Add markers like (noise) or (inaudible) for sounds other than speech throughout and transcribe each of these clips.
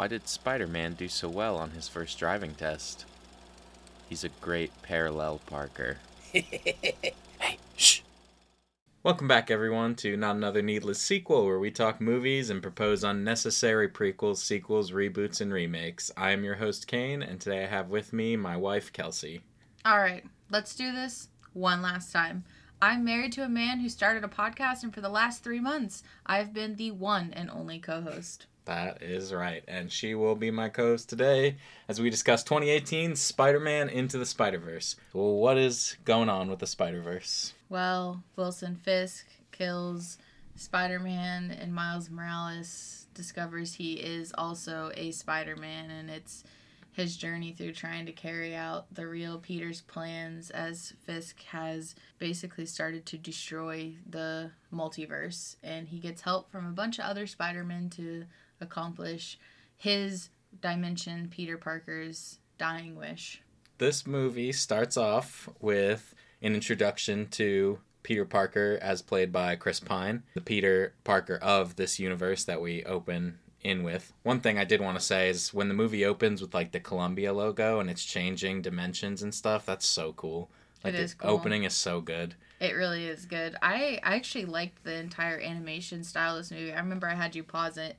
Why did Spider Man do so well on his first driving test? He's a great parallel parker. (laughs) hey, shh! Welcome back, everyone, to Not Another Needless Sequel, where we talk movies and propose unnecessary prequels, sequels, reboots, and remakes. I am your host, Kane, and today I have with me my wife, Kelsey. All right, let's do this one last time. I'm married to a man who started a podcast, and for the last three months, I've been the one and only co host. That is right. And she will be my co host today as we discuss 2018 Spider Man Into the Spider Verse. Well, what is going on with the Spider Verse? Well, Wilson Fisk kills Spider Man, and Miles Morales discovers he is also a Spider Man, and it's his journey through trying to carry out the real Peter's plans as Fisk has basically started to destroy the multiverse. And he gets help from a bunch of other Spider Men to accomplish his dimension, Peter Parker's dying wish. This movie starts off with an introduction to Peter Parker as played by Chris Pine, the Peter Parker of this universe that we open in with. One thing I did want to say is when the movie opens with like the Columbia logo and it's changing dimensions and stuff, that's so cool. Like It the cool. opening is so good. It really is good. I, I actually liked the entire animation style of this movie. I remember I had you pause it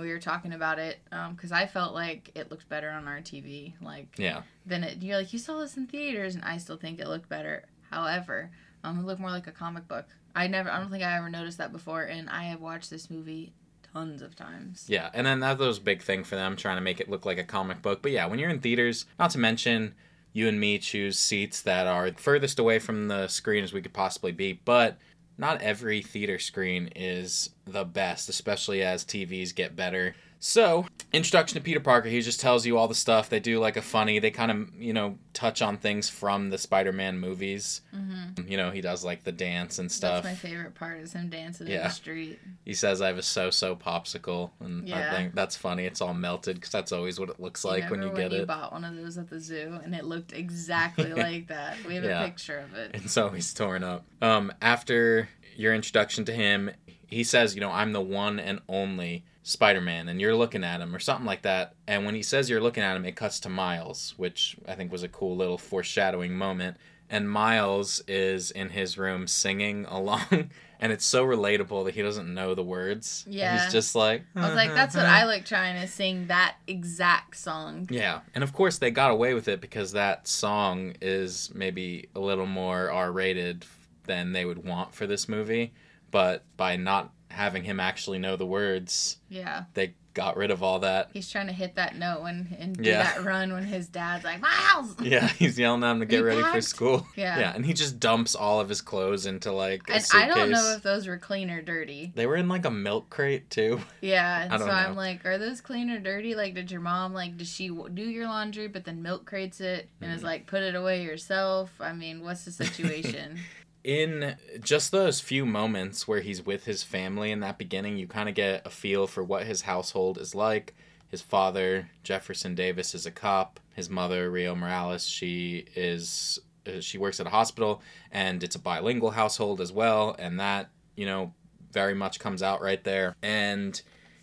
we were talking about it because I felt like it looked better on our TV. Like Yeah. than it. You're like you saw this in theaters, and I still think it looked better. However, um, it looked more like a comic book. I never. I don't think I ever noticed that before, and I have watched this movie tons of times. Yeah, and then that was a big thing for them trying to make it look like a comic book. But yeah, when you're in theaters, not to mention you and me choose seats that are furthest away from the screen as we could possibly be, but not every theater screen is the best, especially as TVs get better. So, introduction to Peter Parker, he just tells you all the stuff. They do like a funny, they kind of, you know, touch on things from the Spider Man movies. Mm-hmm. You know, he does like the dance and stuff. That's my favorite part is him dancing in the street. He says, I have a so so popsicle. And I think that's funny. It's all melted because that's always what it looks like when you get you it. bought one of those at the zoo, and it looked exactly (laughs) like that. We have Yeah. a picture of it. It's always torn up. Um, after your introduction to him, he says, you know, I'm the one and only Spider Man, and you're looking at him, or something like that. And when he says you're looking at him, it cuts to Miles, which I think was a cool little foreshadowing moment. And Miles is in his room singing (laughs) along, and it's so relatable that he doesn't know the words. Yeah. He's just like, I was like, uh-huh. that's what I like trying to sing that exact song. Yeah, and of course they got away with it because that song is maybe a little more R rated than they would want for this movie. But by not having him actually know the words, Yeah. they got rid of all that. He's trying to hit that note when and do Yeah. that run when his dad's like, Miles. (laughs) Yeah, he's yelling at him to get ready for school. (laughs) Yeah. Yeah, and he just dumps all of his clothes into like a And suitcase. I don't know if those were clean or dirty. they were in like a milk crate too. (laughs) Yeah, and so don't I'm like, are those clean or dirty? Like, did your mom like, did she do your laundry, but then milk crates it and Mm-hmm. is like, put it away yourself? I mean, what's the situation? In just those few moments where he's with his family in that beginning, you kind of get a feel for what his household is like. His father, Jefferson Davis, is a cop. His mother, Rio Morales, she is uh, she works at a hospital, and it's a bilingual household as well. And that you know very much comes out right there. And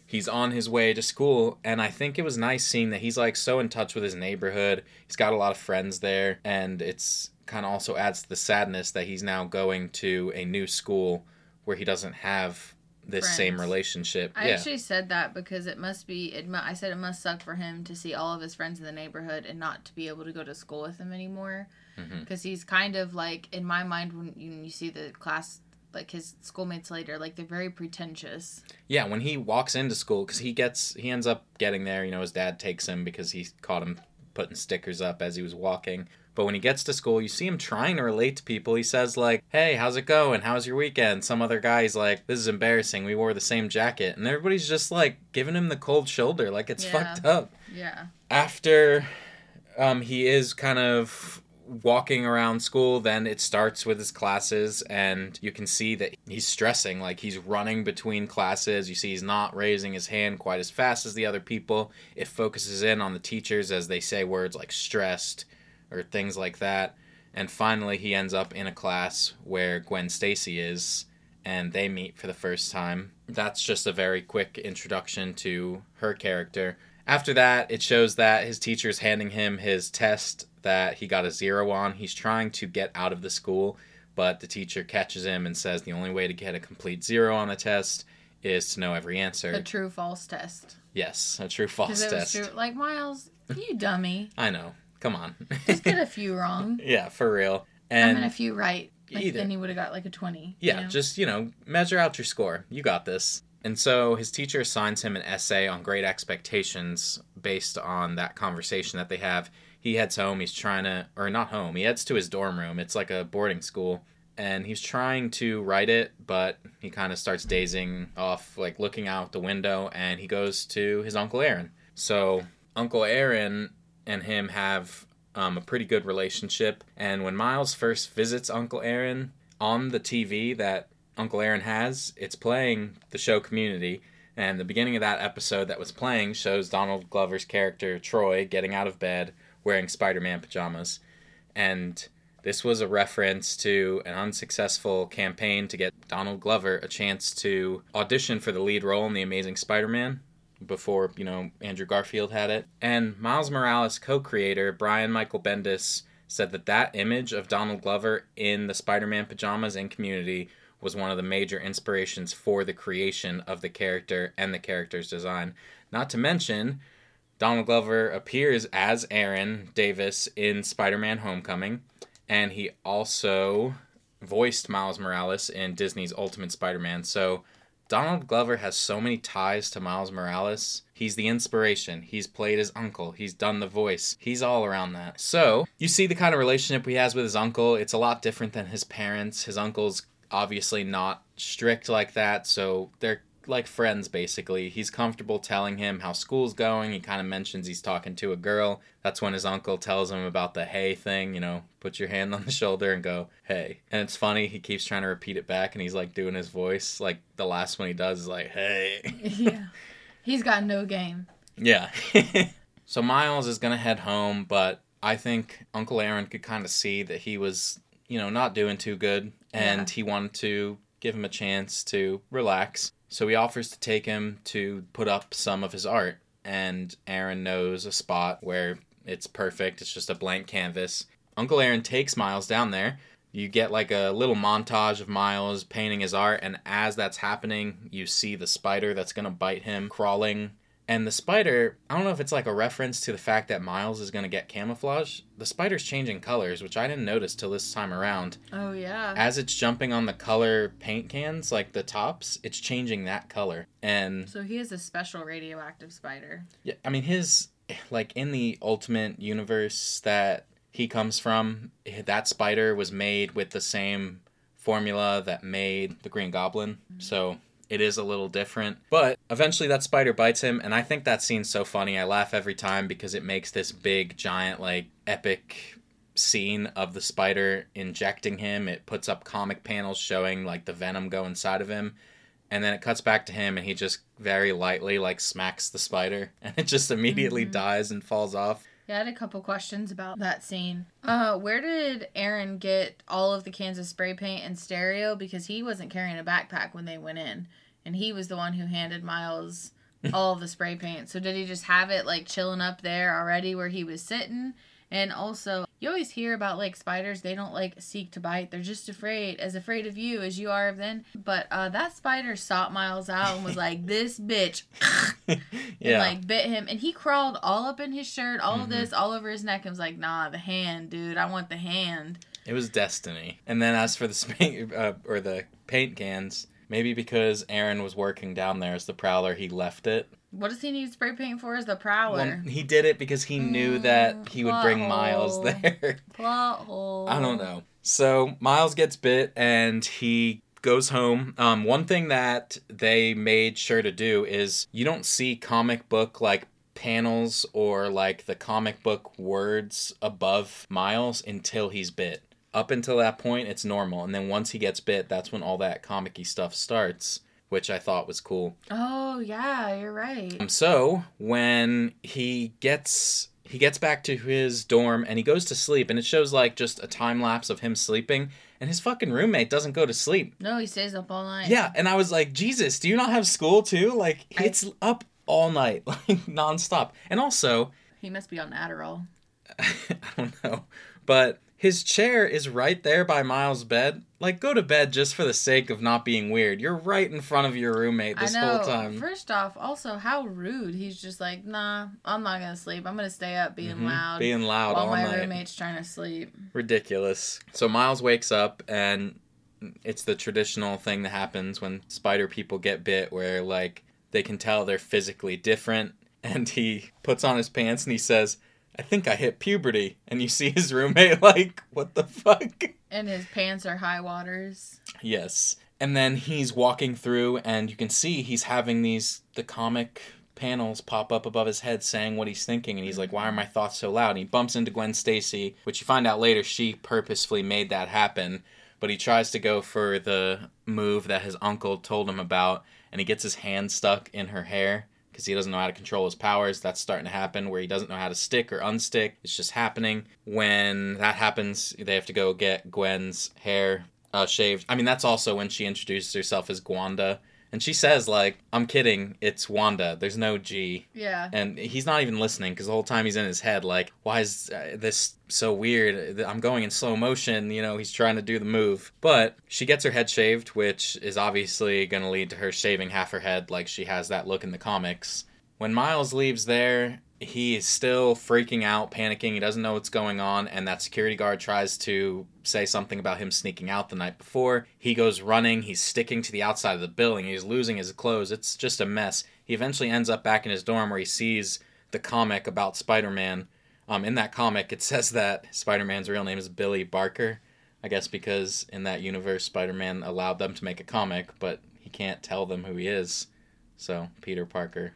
he's on his way to school and i think it was nice seeing that he's like so in touch with his neighborhood he's got a lot of friends there and it's kind of also adds to the sadness that he's now going to a new school where he doesn't have this same relationship I yeah actually said that because it must be. It. I said it must suck for him to see all of his friends in the neighborhood and not to be able to go to school with them anymore. Mm-hmm. Because he's kind of like in my mind when you, when you see the class, like his schoolmates later, like they're very pretentious. yeah when he walks into school because he gets he ends up getting there you know his dad takes him because he caught him putting stickers up as he was walking but when he gets to school you see him trying to relate to people. He says like hey how's it going? How's your weekend? Some other guy's like this is embarrassing. We wore the same jacket. And everybody's just like giving him the cold shoulder. Like it's Yeah. fucked up. Yeah. after um, he is kind of walking around school then it starts with his classes and you can see that he's stressing. Like he's running between classes. You see he's not raising his hand quite as fast as the other people. It focuses in on the teachers as they say words like stressed or things like that and finally he ends up in a class where Gwen Stacy is and they meet for the first time that's just a very quick introduction to her character After that, it shows that his teacher's handing him his test that he got a zero on. He's trying to get out of the school, but the teacher catches him and says the only way to get a complete zero on the test is to know every answer. A true false test. yes, a true false test. true. Like Miles, you dummy. I know. Come on. Just get a (laughs) few wrong. yeah, for real. I And mean, a few right. Like, Either. then he would have got like a twenty. Yeah, you know? just, you know, measure out your score. You got this. And so his teacher assigns him an essay on great expectations based on that conversation that they have. He heads home. He's trying to, or not home, he heads to his dorm room. It's like a boarding school. And he's trying to write it, but he kind of starts dazing off, like looking out the window, and he goes to his Uncle Aaron. So Uncle Aaron and him have um, a pretty good relationship. And when Miles first visits Uncle Aaron on the TV that Uncle Aaron has, it's playing the show Community. And the beginning of that episode that was playing shows Donald Glover's character, Troy, getting out of bed wearing Spider Man pajamas. And this was a reference to an unsuccessful campaign to get Donald Glover a chance to audition for the lead role in The Amazing Spider Man before, you know, Andrew Garfield had it. And Miles Morales co creator Brian Michael Bendis said that that image of Donald Glover in the Spider Man pajamas in Community was one of the major inspirations for the creation of the character and the character's design. Not to mention, Donald Glover appears as Aaron Davis in Spider Man Homecoming, and he also voiced Miles Morales in Disney's Ultimate Spider Man. So, Donald Glover has so many ties to Miles Morales. He's the inspiration. He's played his uncle. He's done the voice. He's all around that. So, you see the kind of relationship he has with his uncle. It's a lot different than his parents. His uncle's obviously not strict like that, so they're like friends basically. He's comfortable telling him how school's going. He kind of mentions he's talking to a girl. That's when his uncle tells him about the hey thing, you know, put your hand on the shoulder and go, hey. And it's funny, he keeps trying to repeat it back and he's like doing his voice. Like the last one he does is like, hey. (laughs) yeah. He's got no game. Yeah. (laughs) so Miles is going to head home, but I think Uncle Aaron could kind of see that he was, you know, not doing too good and Yeah. he wanted to give him a chance to relax. So he offers to take him to put up some of his art and Aaron knows a spot where it's perfect. It's just a blank canvas. Uncle Aaron takes Miles down there. You get like a little montage of Miles painting his art, and as that's happening, you see the spider that's gonna bite him crawling. And the spider, I don't know if it's like a reference to the fact that Miles is gonna get camouflage. The spider's changing colors, which I didn't notice till this time around. Oh yeah. As it's jumping on the color paint cans, like the tops, it's changing that color. And So he is a special radioactive spider. yeah, I mean his like in the ultimate universe that he comes from, that spider was made with the same formula that made the Green Goblin. Mm-hmm. So it is a little different. But eventually that spider bites him and I think that scene's so funny. I laugh every time because it makes this big giant like epic scene of the spider injecting him. It puts up comic panels showing like the venom go inside of him and then it cuts back to him and he just very lightly like smacks the spider (laughs) and it just immediately Mhm. dies and falls off Yeah, I had a couple questions about that scene. Uh, where did Aaron get all of the cans of spray paint and stereo? Because he wasn't carrying a backpack when they went in, and he was the one who handed Miles (laughs) all of the spray paint. So did he just have it like chilling up there already where he was sitting? And also, you always hear about like spiders, they don't like seek to bite. They're just afraid, as afraid of you as you are of them. But uh, that spider sought Miles out and was like, this bitch. (laughs) (laughs) and yeah. like bit him and he crawled all up in his shirt all of Mhm. this all over his neck. And was like nah the hand dude. I want the hand. It was destiny. And then as for the sp- uh, or the paint cans maybe because aaron was working down there as the prowler he left it. What does he need spray paint for as the prowler? Well, he did it because he knew that Mm, he would bring plot miles there. Plot hole. I don't know. So Miles gets bit and he goes home. Um, one thing that they made sure to do is you don't see comic book like panels or like the comic book words above Miles until he's bit. Up until that point, it's normal, and then once he gets bit, that's when all that comic-y stuff starts, which I thought was cool. oh yeah you're right Um, so when he gets he gets back to his dorm and he goes to sleep, and it shows like just a time lapse of him sleeping, and his fucking roommate doesn't go to sleep. no he stays up all night Yeah, and I was like, Jesus, do you not have school too? Like I- it's up all night, (laughs) like nonstop. And also, He must be on Adderall. (laughs) I don't know, but his chair is right there by Miles' bed. Like, go to bed just for the sake of not being weird. You're right in front of your roommate this I know. whole time. First off, also how rude. He's just like, nah, I'm not gonna sleep. I'm gonna stay up being Mhm. loud Being loud while all my night. roommate's trying to sleep. Ridiculous. So Miles wakes up and it's the traditional thing that happens when spider people get bit where like they can tell they're physically different (laughs) and he puts on his pants and he says, "I think I hit puberty." And you see his roommate (laughs) like, "What the fuck?" And his pants are high waters. Yes. And then he's walking through and you can see he's having these the comic panels pop up above his head saying what he's thinking and he's like why are my thoughts so loud and he bumps into Gwen Stacy which you find out later she purposefully made that happen but he tries to go for the move that his uncle told him about and he gets his hand stuck in her hair because he doesn't know how to control his powers that's starting to happen where he doesn't know how to stick or unstick it's just happening when that happens they have to go get Gwen's hair uh, shaved. I mean, that's also when she introduces herself as Gwanda. And she says, like, I'm kidding, it's Wanda. There's no G. Yeah. And he's not even listening because the whole time he's in his head, like, why is uh, this so weird? I'm going in slow motion. You know, he's trying to do the move. But she gets her head shaved, which is obviously going to lead to her shaving half her head, like she has that look in the comics. When Miles leaves there, he is still freaking out, panicking. He doesn't know what's going on, and that security guard tries to say something about him sneaking out the night before. He goes running. He's sticking to the outside of the building. He's losing his clothes. It's just a mess. He eventually ends up back in his dorm where he sees the comic about Spider Man. Um, in that comic, it says that Spider Man's real name is Billy Barker. I guess because in that universe, Spider Man allowed them to make a comic, but he can't tell them who he is. So, Peter Parker,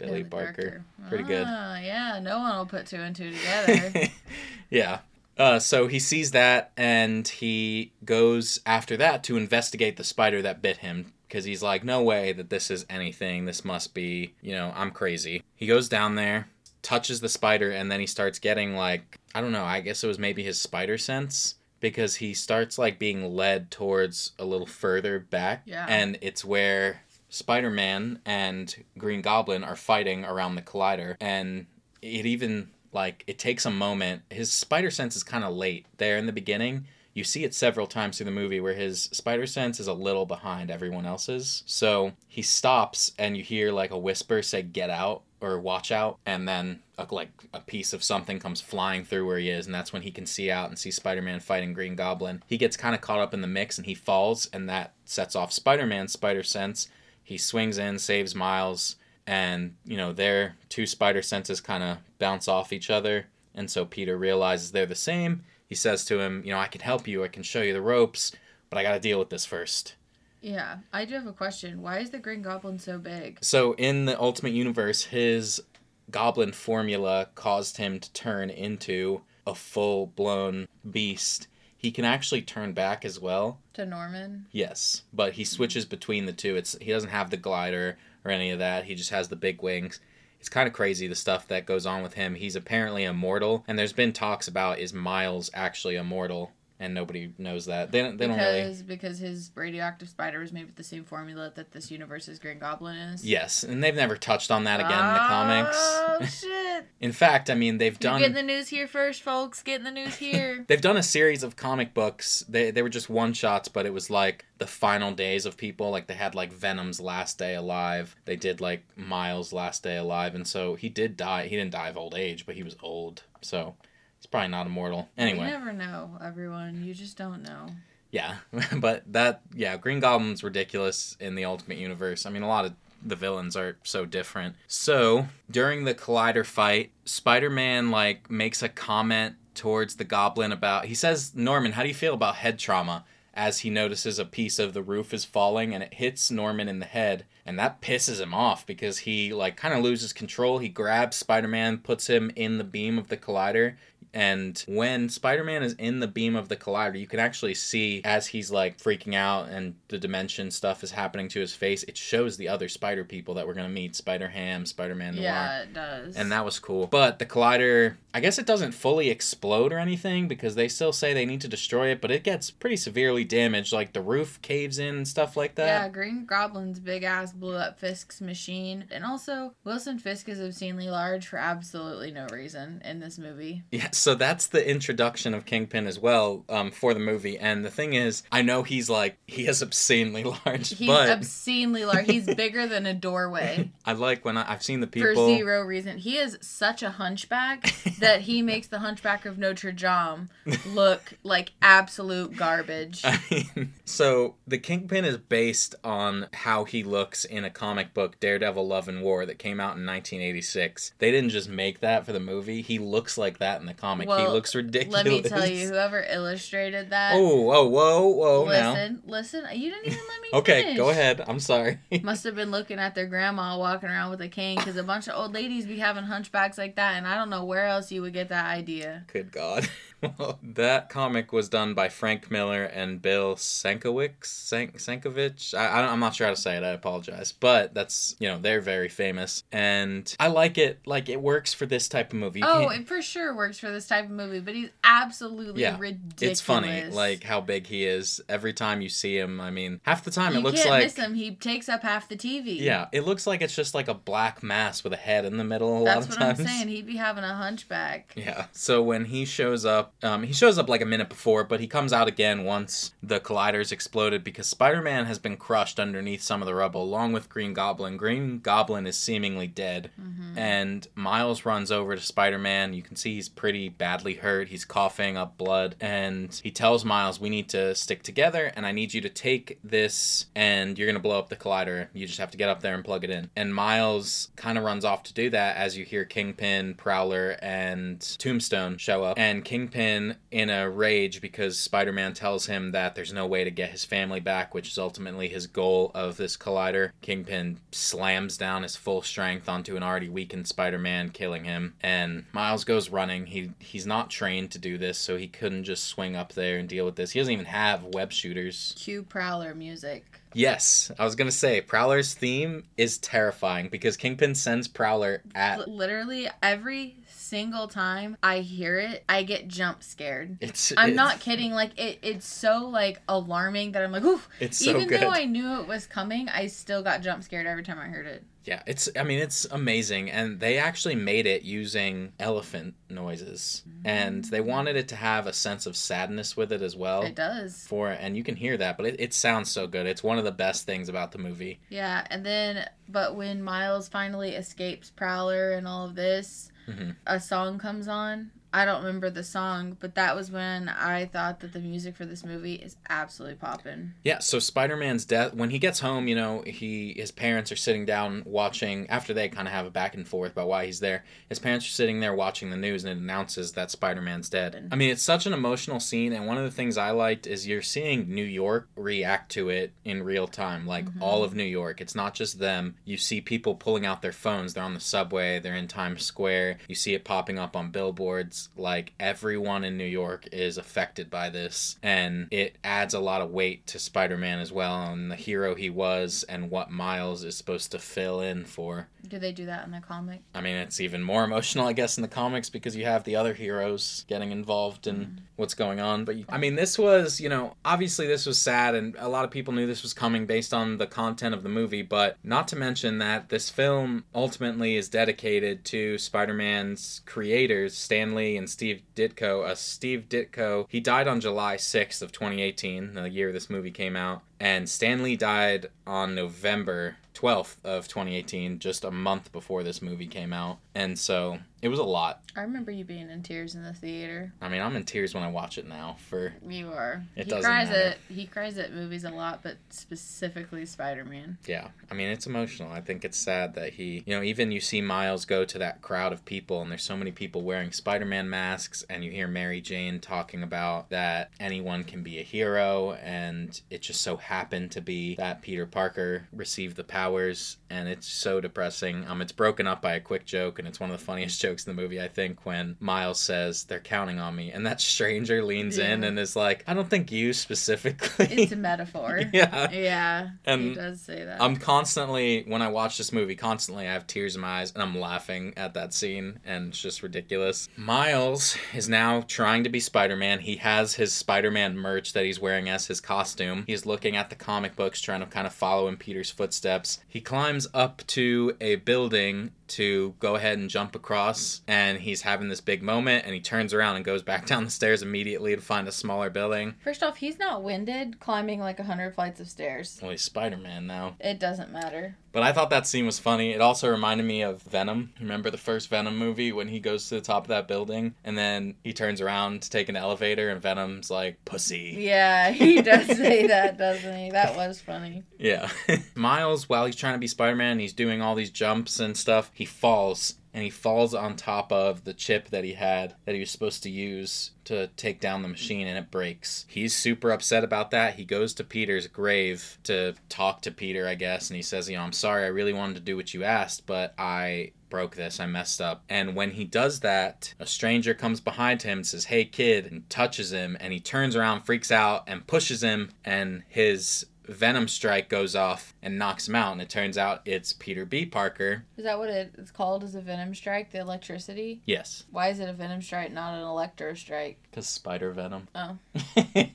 Billy, Barker. Pretty good. Ah, yeah, no one will put two and two together. (laughs) yeah. Uh, so he sees that and he goes after that to investigate the spider that bit him because he's like, no way that this is anything. This must be, you know, I'm crazy. He goes down there, touches the spider, and then he starts getting like, I don't know, I guess it was maybe his spider sense because he starts like being led towards a little further back. Yeah. And it's where Spider Man and Green Goblin are fighting around the collider. And it even like it takes a moment. His spider sense is kind of late. There in the beginning you see it several times through the movie where his spider sense is a little behind everyone else's. So he stops and you hear like a whisper say get out or watch out and then a, like a piece of something comes flying through where he is and that's when he can see out and see spider-man fighting green goblin. He gets kind of caught up in the mix and he falls and that sets off spider-man's spider sense he swings in saves miles and you know their two spider senses kind of bounce off each other and so peter realizes they're the same he says to him you know i can help you i can show you the ropes but i gotta deal with this first yeah, I do have a question. Why is the Green Goblin so big? so in the ultimate universe his goblin formula caused him to turn into a full-blown beast he can actually turn back as well To Norman? Yes, but he switches between the two. It's he doesn't have the glider or any of that. He just has the big wings. It's kind of crazy the stuff that goes on with him. He's apparently immortal, and there's been talks about is Miles actually immortal, and nobody knows that. They don't. They don't really. because because his radioactive spider was made with the same formula that this universe's Green Goblin is. Yes, and they've never touched on that again in the comics. Oh (laughs) shit! in fact, I mean they've You're done. getting the news here first, folks. Getting the news here. (laughs) They've done a series of comic books. They they were just one shots, but it was like the final days of people. Like they had like Venom's last day alive. They did like Miles' last day alive, and so he did die. He didn't die of old age, but he was old, so he's probably not immortal. Anyway, You never know, everyone. You just don't know. yeah, (laughs) but that yeah, Green Goblin's ridiculous in the Ultimate Universe. I mean, a lot of the villains are so different. So during the Collider fight, Spider-Man like makes a comment towards the Goblin about. He says, "Norman, how do you feel about head trauma?" As he notices a piece of the roof is falling and it hits Norman in the head, and that pisses him off because he like kind of loses control. He grabs Spider-Man, puts him in the beam of the Collider. And when Spider Man is in the beam of the collider, you can actually see as he's like freaking out and the dimension stuff is happening to his face, it shows the other spider people that we're going to meet Spider Ham, Spider Man Noir. Yeah, it does. And that was cool. But the collider, I guess it doesn't fully explode or anything because they still say they need to destroy it, but it gets pretty severely damaged. Like the roof caves in and stuff like that. Yeah. Green Goblin's big ass blew up Fisk's machine. And also, Wilson Fisk is obscenely large for absolutely no reason in this movie. Yeah, so that's the introduction of Kingpin as well um, for the movie. And the thing is, I know he's like, he is obscenely (laughs) large, He's but obscenely large. He's (laughs) bigger than a doorway I like when I, I've seen the people for zero reason. He is such a hunchback (laughs) that he makes the hunchback of Notre Dame look like absolute garbage. I mean, so the Kingpin is based on how he looks in a comic book, Daredevil Love and War, that came out in 1986. They didn't just make that for the movie. He looks like that in the comic. He Well, looks ridiculous. Let me tell you, whoever illustrated that. Oh, whoa, whoa, whoa! now. listen, listen. You didn't even let me. (laughs) Okay, finish. go ahead. I'm sorry. (laughs) Must have been looking at their grandma walking around with a cane because a bunch of old ladies be having hunchbacks like that, and I don't know where else you would get that idea. Good God. (laughs) well, that comic was done by Frank Miller and Bill Sankovic. Sank- Sankovic? I, I I'm not sure how to say it. I apologize. But that's, you know, they're very famous. And I like it. Like, it works for this type of movie. You Oh, it for sure works for this type of movie, but he's absolutely Yeah, ridiculous. it's funny, like, how big he is. Every time you see him, I mean, half the time you it looks like. miss him. He takes up half the TV. Yeah, it looks like it's just like a black mass with a head in the middle a that's lot of what I'm saying. He'd be having a hunchback. Yeah. So when he shows up, um, he shows up like a minute before, but he comes out again once the colliders exploded because Spider Man has been crushed underneath some of the rubble, along with Green Goblin. Green Goblin is seemingly dead, hmm and Miles runs over to Spider Man. You can see he's pretty badly hurt. He's coughing up blood, and he tells Miles, "We need to stick together, and I need you to take this, and you're gonna blow up the collider. You just have to get up there and plug it in." And Miles kind of runs off to do that as you hear Kingpin, Prowler, and Tombstone show up, and Kingpin in a rage because Spider Man tells him that there's no way to get his family back, which is ultimately his goal of this collider. Kingpin slams down his full strength onto an already weakened Spider Man, killing him. And Miles goes running. He he's not trained to do this, so he couldn't just swing up there and deal with this. He doesn't even have web shooters. Cue Prowler music. Yes, I was gonna say Prowler's theme is terrifying because Kingpin sends Prowler at L- literally every single time I hear it, I get jump scared. it's. I'm it- not kidding. Like it, it's so like alarming that I'm like, oof. It's so Even good. though I knew it was coming, I still got jump scared every time I heard it. Yeah, it's. I mean, it's amazing, and they actually made it using elephant noises, and they mm. wanted it to have a sense of sadness with it as well. It does. For and you can hear that, but it, it sounds so good. It's one of the best things about the movie. Yeah, and then but when Miles finally escapes Prowler and all of this, Mhm. a song comes on. I don't remember the song, but that was when I thought that the music for this movie is absolutely popping. Yeah, so Spider-Man's death when he gets home, you know, he his parents are sitting down watching after they kind of have a back and forth about why he's there. His parents are sitting there watching the news and it announces that Spider-Man's dead. I mean, it's such an emotional scene and one of the things I liked is you're seeing New York react to it in real time, like Mhm. all of New York. It's not just them. You see people pulling out their phones, they're on the subway, they're in Times Square. You see it popping up on billboards like everyone in New York is affected by this and it adds a lot of weight to Spider-Man as well and the hero he was and what Miles is supposed to fill in for. Do they do that in the comic? I mean, it's even more emotional, I guess, in the comics because you have the other heroes getting involved in mm. what's going on. But I mean, this was, you know, obviously this was sad, and a lot of people knew this was coming based on the content of the movie. But not to mention that this film ultimately is dedicated to Spider-Man's creators, Stan And Steve Ditko. Uh, Steve Ditko, he died on July 6th of 2018, the year this movie came out, and Stan Lee died on November 12th of 2018 just a month before this movie came out and so it was a lot I remember you being in tears in the theater. i mean i'm in tears when i watch it now for You are. It he doesn't cries matter. at he cries at movies a lot, but specifically Spider Man. yeah i mean it's emotional i think it's sad that he you know even you see miles go to that crowd of people and there's so many people wearing spider-man masks and you hear mary jane talking about that anyone can be a hero and it just so happened to be that Peter Parker received the powers, and it's so depressing. Um, it's broken up by a quick joke, and it's one of the funniest (laughs) jokes in the movie, I think, when Miles says, They're counting on me, and that stranger leans in and is like, I don't think you specifically. It's a (laughs) metaphor. yeah. Yeah, he does say that. I'm constantly when I watch this movie, constantly I have tears in my eyes and I'm laughing at that scene and it's just ridiculous. Miles is now trying to be Spider-Man. He has his Spider-Man merch that he's wearing as his costume. He's looking at the comic books trying to kind of follow in Peter's footsteps. He climbs up to a building to go ahead and jump across and he's having this big moment and he turns around and goes back (laughs) down the stairs immediately to find a smaller building. First off, he's not winded climbing like a hundred flights of stairs. Well, he's Spider-Man now. It doesn't matter. But I thought that scene was funny. It also reminded me of Venom. Remember the first Venom movie when he goes to the top of that building and then he turns around to take an elevator and Venom's like, pussy. Yeah, he does say that, doesn't he? That was funny. Yeah. (laughs) Miles, while he's trying to be Spider Man, he's doing all these jumps and stuff, he falls. And he falls on top of the chip that he had that he was supposed to use to take down the machine and it breaks. He's super upset about that. He goes to Peter's grave to talk to Peter, I guess, and he says, You know, I'm sorry, I really wanted to do what you asked, but I broke this. I messed up. And when he does that, a stranger comes behind him and says, Hey, kid, and touches him. And he turns around, freaks out, and pushes him. And his venom strike goes off and knocks him out. And it turns out it's Peter B. Parker. Is that what it's called? Is a venom strike the electricity? Yes, Why is it a venom strike, not an electro strike? because spider venom. Oh, (laughs)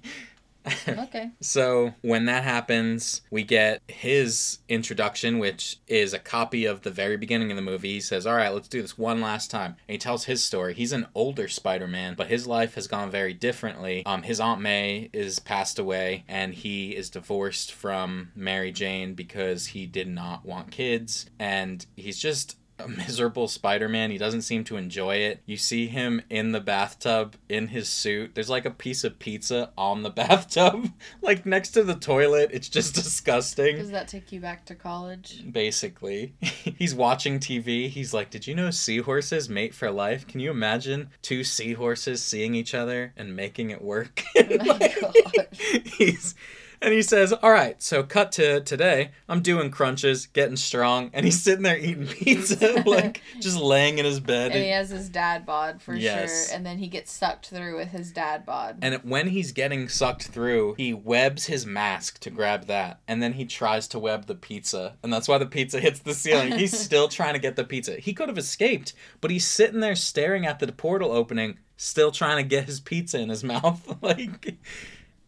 okay. (laughs) So when that happens, we get his introduction, which is a copy of the very beginning of the movie. He says, All right, let's do this one last time. And he tells his story. He's an older Spider Man, but his life has gone very differently. Um, his Aunt May is passed away, and he is divorced from Mary Jane because he did not want kids. And he's just a miserable Spider-Man. He doesn't seem to enjoy it. You see him in the bathtub in his suit. There's like a piece of pizza on the (laughs) bathtub, like next to the toilet. It's just (laughs) disgusting. Does that take you back to college? Basically, (laughs) he's watching TV. He's like, "Did you know seahorses mate for life? Can you imagine two seahorses seeing each other and making it work?" Oh my gosh. he's and he says, "All right, so cut to today. I'm doing crunches, getting strong, and he's sitting there eating pizza, (laughs) like just laying in his bed. And he has his dad bod for Yes. sure, and then he gets sucked through with his dad bod. And when he's getting sucked through, he webs his mask to grab that. And then he tries to web the pizza. And that's why the pizza hits the ceiling. He's (laughs) still trying to get the pizza. He could have escaped, but he's sitting there staring at the portal opening, still trying to get his pizza in his mouth. (laughs) like,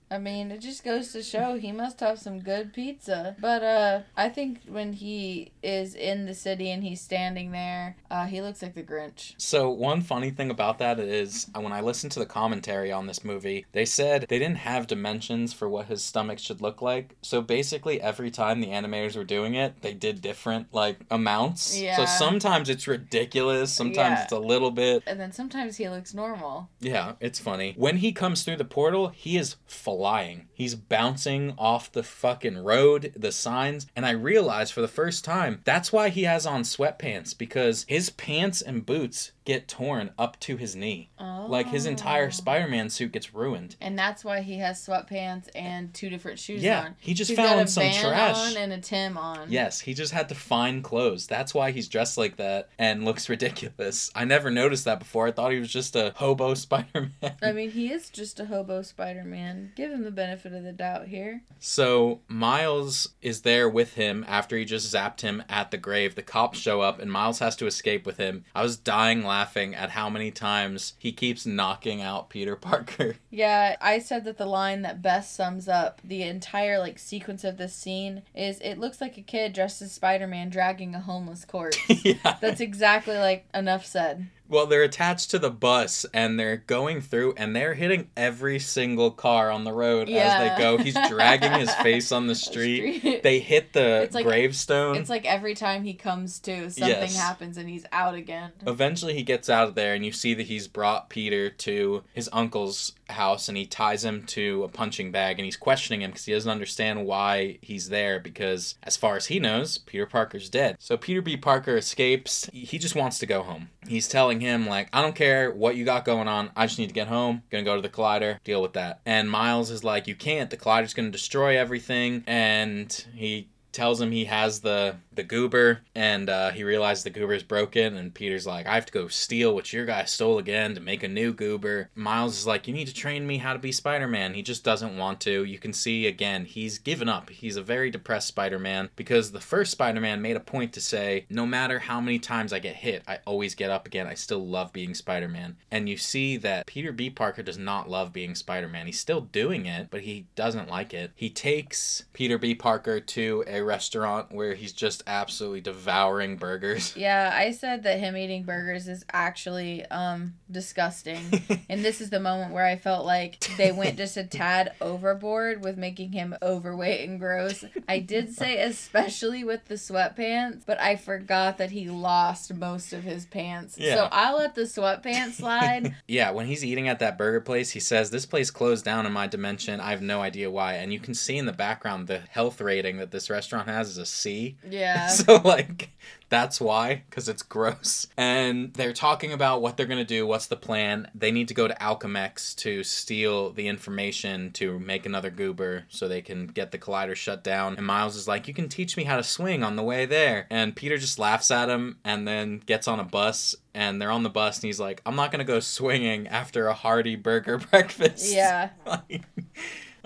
I mean, it just goes to show he must have some good pizza. But uh I think when he is in the city and he's standing there, uh he looks like the Grinch. So one funny thing about that is uh, when I listened to the commentary on this movie, they said they didn't have dimensions for what his stomach should look like. So basically every time the animators were doing it, they did different like amounts. Yeah. So sometimes it's ridiculous, sometimes Yeah. it's a little bit. And then sometimes he looks normal. Yeah, it's funny. When he comes through the portal, he is flying. He's bouncing off the fucking road, the signs, and I realized for the first time that's why he has on sweatpants because his pants and boots get torn up to his knee. Oh. Like his entire oh. Spider-Man suit gets ruined. And that's why he has sweatpants and two different shoes Yeah, on. he just He's found some trash. on and a Tim on. Yes, he just had to find clothes. That's why he's dressed like that and looks (laughs) ridiculous. I never noticed that before. I thought he was just a hobo (laughs) Spider-Man. I mean, he is just a hobo Spider Man. Give him the benefit of the doubt here. So Miles is there with him after he just zapped him at the grave. The cops show up and Miles has to escape with him. I was dying laughing at how many times he keeps knocking out Peter (laughs) Parker. Yeah, I said that the line that best sums up the entire like sequence of this scene is it looks like a kid dressed as Spider Man dragging a homeless corpse. (laughs) yeah. That's exactly like enough said. Well, they're attached to the bus and they're going through and they're hitting every single car on the road Yeah. as they go. He's dragging his (laughs) face on the street. Street. They hit the It's like- gravestone. It's like every time he comes to, something Yes. happens and he's out again. Eventually, he gets out of there, and you see that he's brought Peter to his uncle's house, and he ties him to a punching bag, and he's questioning him because he doesn't understand why he's there. Because, as far as he knows, Peter Parker's dead. So Peter B. Parker escapes. He just wants to go home. He's telling him like i don't care what you got going on i just need to get home gonna go to the collider deal with that. And miles is like you can't. The collider's gonna destroy everything. And he tells him he has the the goober and uh, he realizes the goober is broken and peter's like i have to go steal what your guy stole again to make a new goober. Miles is like you need to train me how to be spider-man. He just doesn't want to. You can see again he's given up. He's a very depressed spider-man because the first spider-man made a point to say no matter how many times i get hit i always get up again. I still love being spider-man. And you see that peter b. Parker does not love being spider-man. He's still doing it but he doesn't like it. He takes peter b. Parker to a restaurant where he's just absolutely devouring burgers. Yeah, I said that him eating burgers is actually um disgusting. (laughs) and this is the moment where I felt like they went just a tad overboard with making him overweight and gross. I did say especially with the sweatpants, but I forgot that he lost most of his pants. Yeah. So I let the sweatpants slide. (laughs) yeah, when he's eating at that burger place, he says, This place closed down in my dimension. I have no idea why. And you can see in the background the health rating that this restaurant has is a C. yeah. (laughs) So, like, that's why, because it's gross. And they're talking about what they're going to do, what's the plan. They need to go to Alchemax to steal the information to make another goober so they can get the collider shut down. And Miles is like, You can teach me how to swing on the way there. And Peter just laughs at him and then gets on a bus. And they're on the bus, and he's like, I'm not going to go swinging after a hearty burger (laughs) breakfast. Yeah. (laughs)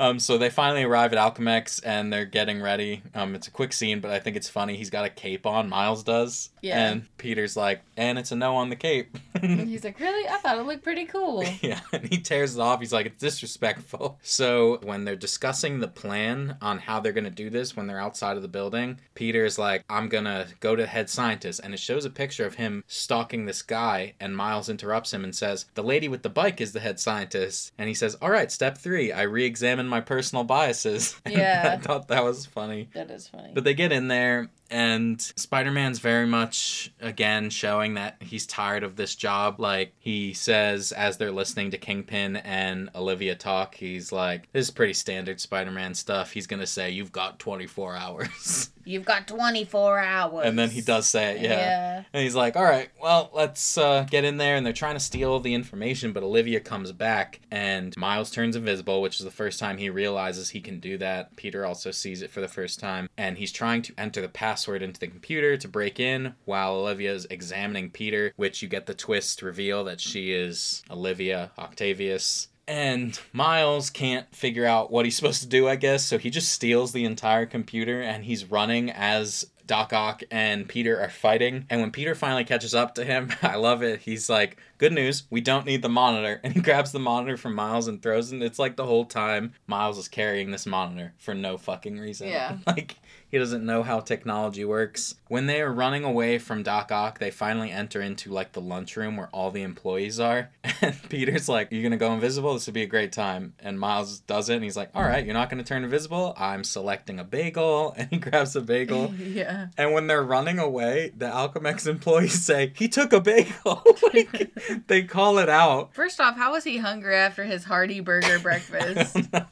Um, so they finally arrive at Alchemax and they're getting ready. Um, it's a quick scene, but I think it's funny. He's got a cape on, Miles does. Yeah. And Peter's like, and it's a no on the cape. And (laughs) he's like, Really? I thought it looked pretty cool. (laughs) yeah, and he tears it off. He's like, it's disrespectful. (laughs) So when they're discussing the plan on how they're going to do this when they're outside of the building, Peter's like, I'm going to go to head scientist. And it shows a picture of him stalking this guy. And Miles interrupts him and says, The lady with the bike is the head scientist. And he says, All right, step three, I re examine my personal biases. (laughs) Yeah. I thought that was funny. That is funny. But they get in there, and Spider Man's very much, again, showing that he's tired of this job. Like, he says, as they're listening to Kingpin and Olivia talk, he's like, This is pretty standard Spider Man stuff. He's going to say, You've got 24 hours. (laughs) You've got 24 hours. and then he does say it, yeah. Yeah. And he's like, all right, well, let's uh, get in there. And they're trying to steal the information, but Olivia comes back and Miles turns invisible, which is the first time he realizes he can do that. Peter also sees it for the first time. And he's trying to enter the password into the computer to break in while Olivia is examining Peter, which you get the twist reveal that she is Olivia Octavius. And Miles can't figure out what he's supposed to do, I guess, so he just steals the entire computer and he's running as Doc Ock and Peter are fighting. And when Peter finally catches up to him, (laughs) I love it. He's like, Good news, we don't need the monitor. (laughs) And he grabs the monitor from Miles and throws it. It's like the whole time Miles is carrying this monitor for no fucking reason. Yeah. (laughs) like, he doesn't know how technology works. When they are running away from Doc Ock, they finally enter into like the lunchroom where all the employees are. (laughs) And Peter's like, You're gonna go invisible? This would be a great time. And Miles does it and he's like, Alright, you're not gonna turn invisible? I'm selecting a bagel. And he grabs a bagel. yeah. And when they're running away, the Alchemax employees say, He took a bagel. like, (laughs) they call it out. First off, how was he hungry after his hearty burger (laughs) I breakfast? don't know.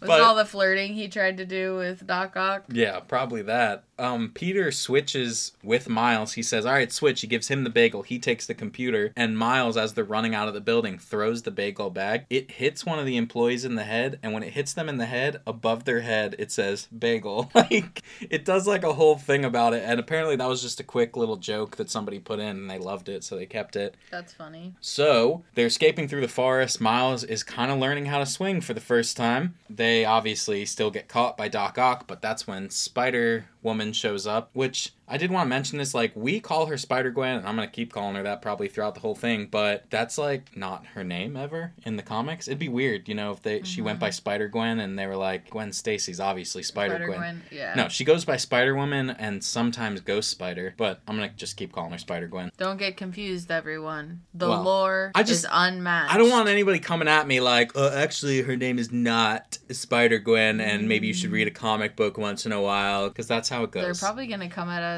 Was But- all the flirting he tried to do with Doc Ock? Yeah, probably that. Um, Peter switches with Miles. He says, All right, switch. He gives him the bagel. He takes the computer. And Miles, as they're running out of the building, throws the bagel bag. It hits one of the employees in the head. And when it hits them in the head, above their head, it says bagel. (laughs) like, it does like a whole thing about it. And apparently, that was just a quick little joke that somebody put in and they loved it. So they kept it. That's funny. So they're escaping through the forest. Miles is kind of learning how to swing for the first time. They obviously still get caught by Doc Ock, but that's when Spider Woman shows up, which I did want to mention this. Like, we call her Spider Gwen, and I'm going to keep calling her that probably throughout the whole thing, but that's like not her name ever in the comics. It'd be weird, you know, if they she went by Spider Gwen and they were like, Gwen Stacy's obviously Spider Gwen. Yeah. No, she goes by Spider Woman and sometimes Ghost Spider, but I'm going to just keep calling her Spider Gwen. Don't get confused, everyone. The Well, lore I just- is unmatched. I don't want anybody coming at me like, uh, actually, her name is not Spider Gwen, and maybe you should read a comic book once in a while, because that's how it goes. They're probably gonna come at us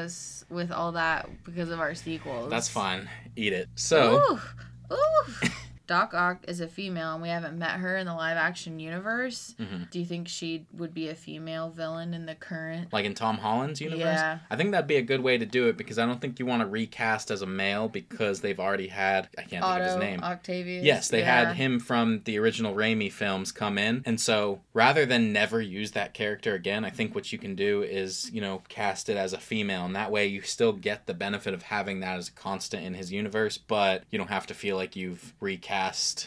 with all that because of our sequels. That's fine. Eat it. So, Ooh, ooh. (laughs) Doc Ock is a female and we haven't met her in the live action universe, hmm do you think she would be a female villain in the current? Like in Tom Holland's universe? Yeah. I think that'd be a good way to do it because I don't think you want to recast as a male because they've already had, I can't think of his name. Octavius. Yes, they Yeah. had him from the original Raimi films come in. And so rather than never use that character again, I think what you can do is, you know, cast it as a female. And that way you still get the benefit of having that as a constant in his universe, but you don't have to feel like you've recast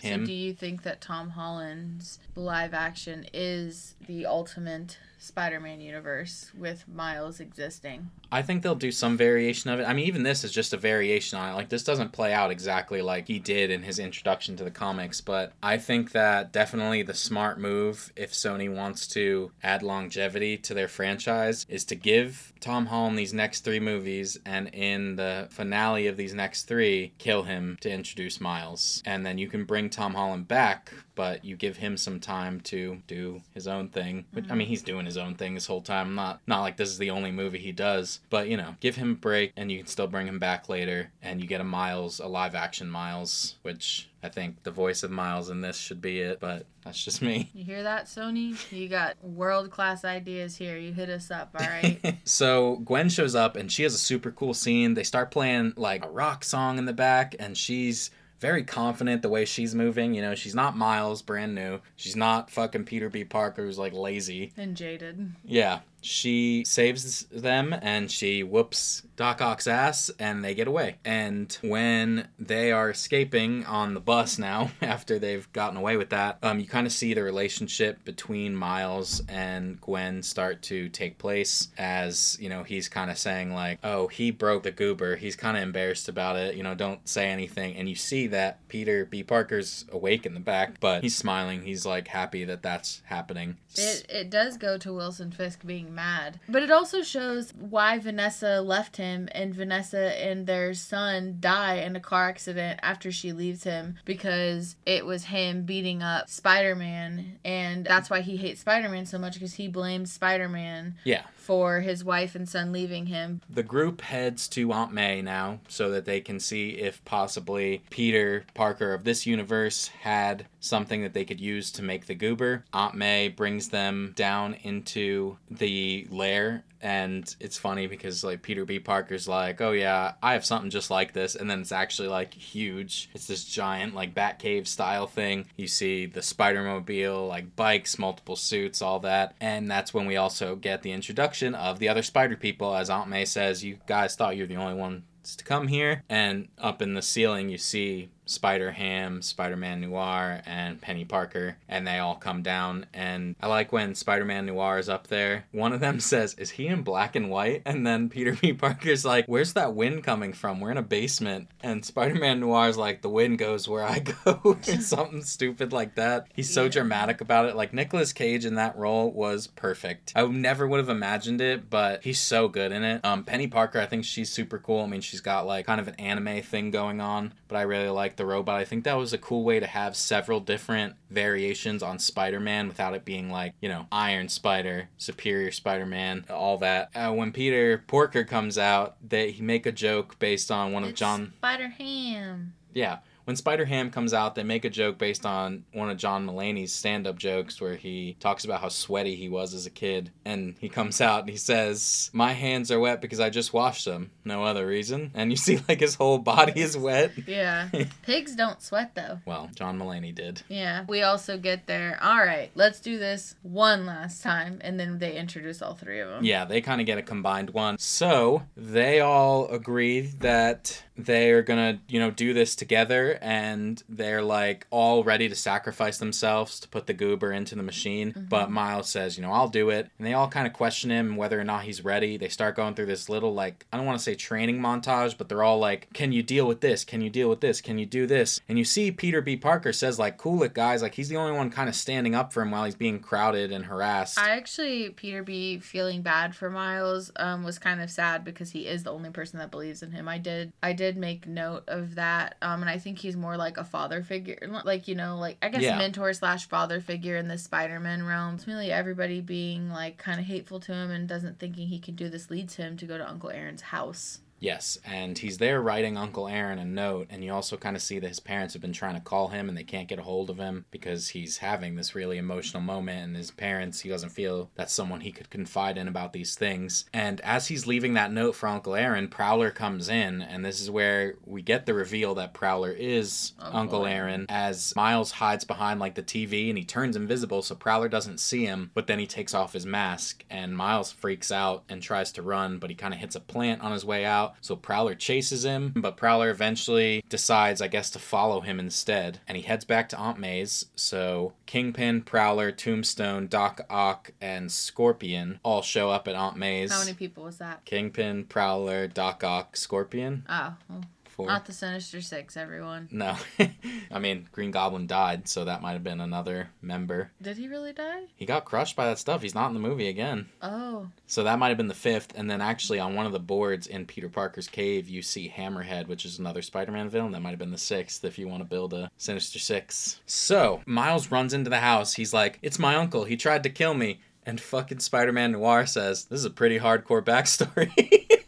So him. do you think that Tom Holland's live action is the ultimate Spider-Man universe with Miles existing? I think they'll do some variation of it. I mean, even this is just a variation on it. Like, this doesn't play out exactly like he did in his introduction to the comics, but I think that definitely the smart move, if Sony wants to add longevity to their franchise, is to give Tom Holland these next three movies, and in the finale of these next three, kill him to introduce Miles. And then you can bring Tom Holland back, but you give him some time to do his own thing. Which, I mean, he's doing his own thing this whole time. Not not like this is the only movie he does, but you know, give him a break, and you can still bring him back later, and you get a Miles, a live action Miles, which I think the voice of Miles in this should be it. But that's just me. You hear that, Sony? You got world class ideas here. You hit us up, all right? (laughs) so Gwen shows up and she has a super cool scene. They start playing like a rock song in the back, and she's very confident the way she's moving. You know, she's not Miles, brand new. She's not fucking Peter B. Parker, who's like lazy. and jaded. Yeah, she saves them and she whoops Doc Ock's ass and they get away. And when they are escaping on the bus now, (laughs) after they've gotten away with that, um, you kind of see the relationship between Miles and Gwen start to take place as, you know, he's kind of saying, like, oh, he broke the goober. He's kind of embarrassed about it. You know, don't say anything. And you see that Peter B. Parker's awake in the back, but he's smiling. He's like happy that that's happening. It, it does go to Wilson Fisk being mad. But it also shows why Vanessa left him and Vanessa and their son die in a car accident after she leaves him because it was him beating up Spider Man. And that's why he hates Spider Man so much because he blames Spider Man Yeah. for his wife and son leaving him. The group heads to Aunt May now so that they can see if possibly Peter Parker of this universe had something that they could use to make the goober. Aunt May brings them down into the lair and it's funny because like Peter B. Parker's like, "Oh yeah, I have something just like this," and then it's actually like huge. It's this giant like Batcave style thing. You see the Spider-Mobile, like bikes, multiple suits, all that, and that's when we also get the introduction of the other Spider people. As Aunt May says, "You guys thought you were the only ones to come here," and up in the ceiling you see Spider Ham, Spider Man Noir, and Penny Parker, and they all come down. And I like when Spider Man Noir is up there. One of them (laughs) says, Is he in black and white? And then Peter B. Parker's like, Where's that wind coming from? We're in a basement. And Spider Man Noir's like, The wind goes where I go, (laughs) or (laughs) something stupid like that. He's so Yeah. dramatic about it. Like, Nicolas Cage in that role was perfect. I never would have imagined it, but he's so good in it. Um, Penny Parker, I think she's super cool. I mean, she's got like kind of an anime thing going on, but I really like the robot. I think that was a cool way to have several different variations on Spider-Man without it being like, you know, Iron Spider, Superior Spider-Man, all that. Uh, when Peter Porker comes out, they he make a joke based on one of It's John Spider Ham. yeah. When Spider Ham comes out, they make a joke based on one of John Mulaney's stand up jokes where he talks about how sweaty he was as a kid. And he comes (laughs) out and he says, My hands are wet because I just washed them. No other reason. And you see, like, his whole body is wet. (laughs) Yeah. Pigs don't sweat though. Well, John Mulaney did. Yeah. We also get there. All right, let's do this one last time. And then they introduce all three of them. Yeah, they kind of get a combined one. So they all agree that they are gonna, you know, do this together, and they're like all ready to sacrifice themselves to put the goober into the machine. But Miles says, you know, I'll do it, and they all kind of question him whether or not he's ready. They start going through this little like I don't want to say training montage, but they're all like, "Can you deal with this? Can you deal with this? Can you do this?" And you see Peter B. Parker says like, "Cool it, guys!" Like he's the only one kind of standing up for him while he's being crowded and harassed. I actually, Peter B. feeling bad for Miles, um, was kind of sad because he is the only person that believes in him. I did, I did make note of that, um, and I think he's more like a father figure, like you know, like I guess Yeah. mentor slash father figure in the Spider-Man realm. It's really everybody being like kind of hateful to him and doesn't thinking he can do this leads him to go to Uncle Aaron's house. Yes, and he's there writing Uncle Aaron a note, and you also kind of see that his parents have been trying to call him and they can't get a hold of him because he's having this really emotional moment, and his parents, he doesn't feel that's someone he could confide in about these things. And as he's leaving that note for Uncle Aaron, Prowler comes in, and this is where we get the reveal that Prowler is Uncle Uncle Aaron. Aaron, as Miles hides behind like the TV and he turns invisible so Prowler doesn't see him, but then he takes off his mask, and Miles freaks out and tries to run, but he kind of hits a plant on his way out, so Prowler chases him, but Prowler eventually decides, I guess, to follow him instead, and he heads back to Aunt May's. So Kingpin, Prowler, Tombstone, Doc Ock, and Scorpion all show up at Aunt May's. How many people was that? Kingpin, Prowler, Doc Ock, Scorpion. Oh, well, Not the Sinister Six, everyone. no, (laughs) I mean Green Goblin died, so that might have been another member. Did he really die? He got crushed by that stuff. He's not in the movie again. Oh, So that might have been the fifth. And then actually on one of the boards in Peter Parker's cave, you see Hammerhead, which is another Spider Man villain. That might have been the sixth if you want to build a Sinister Six. So Miles runs into the house. He's like, It's my uncle. He tried to kill me. And fucking Spider Man Noir says, This is a pretty hardcore backstory. (laughs)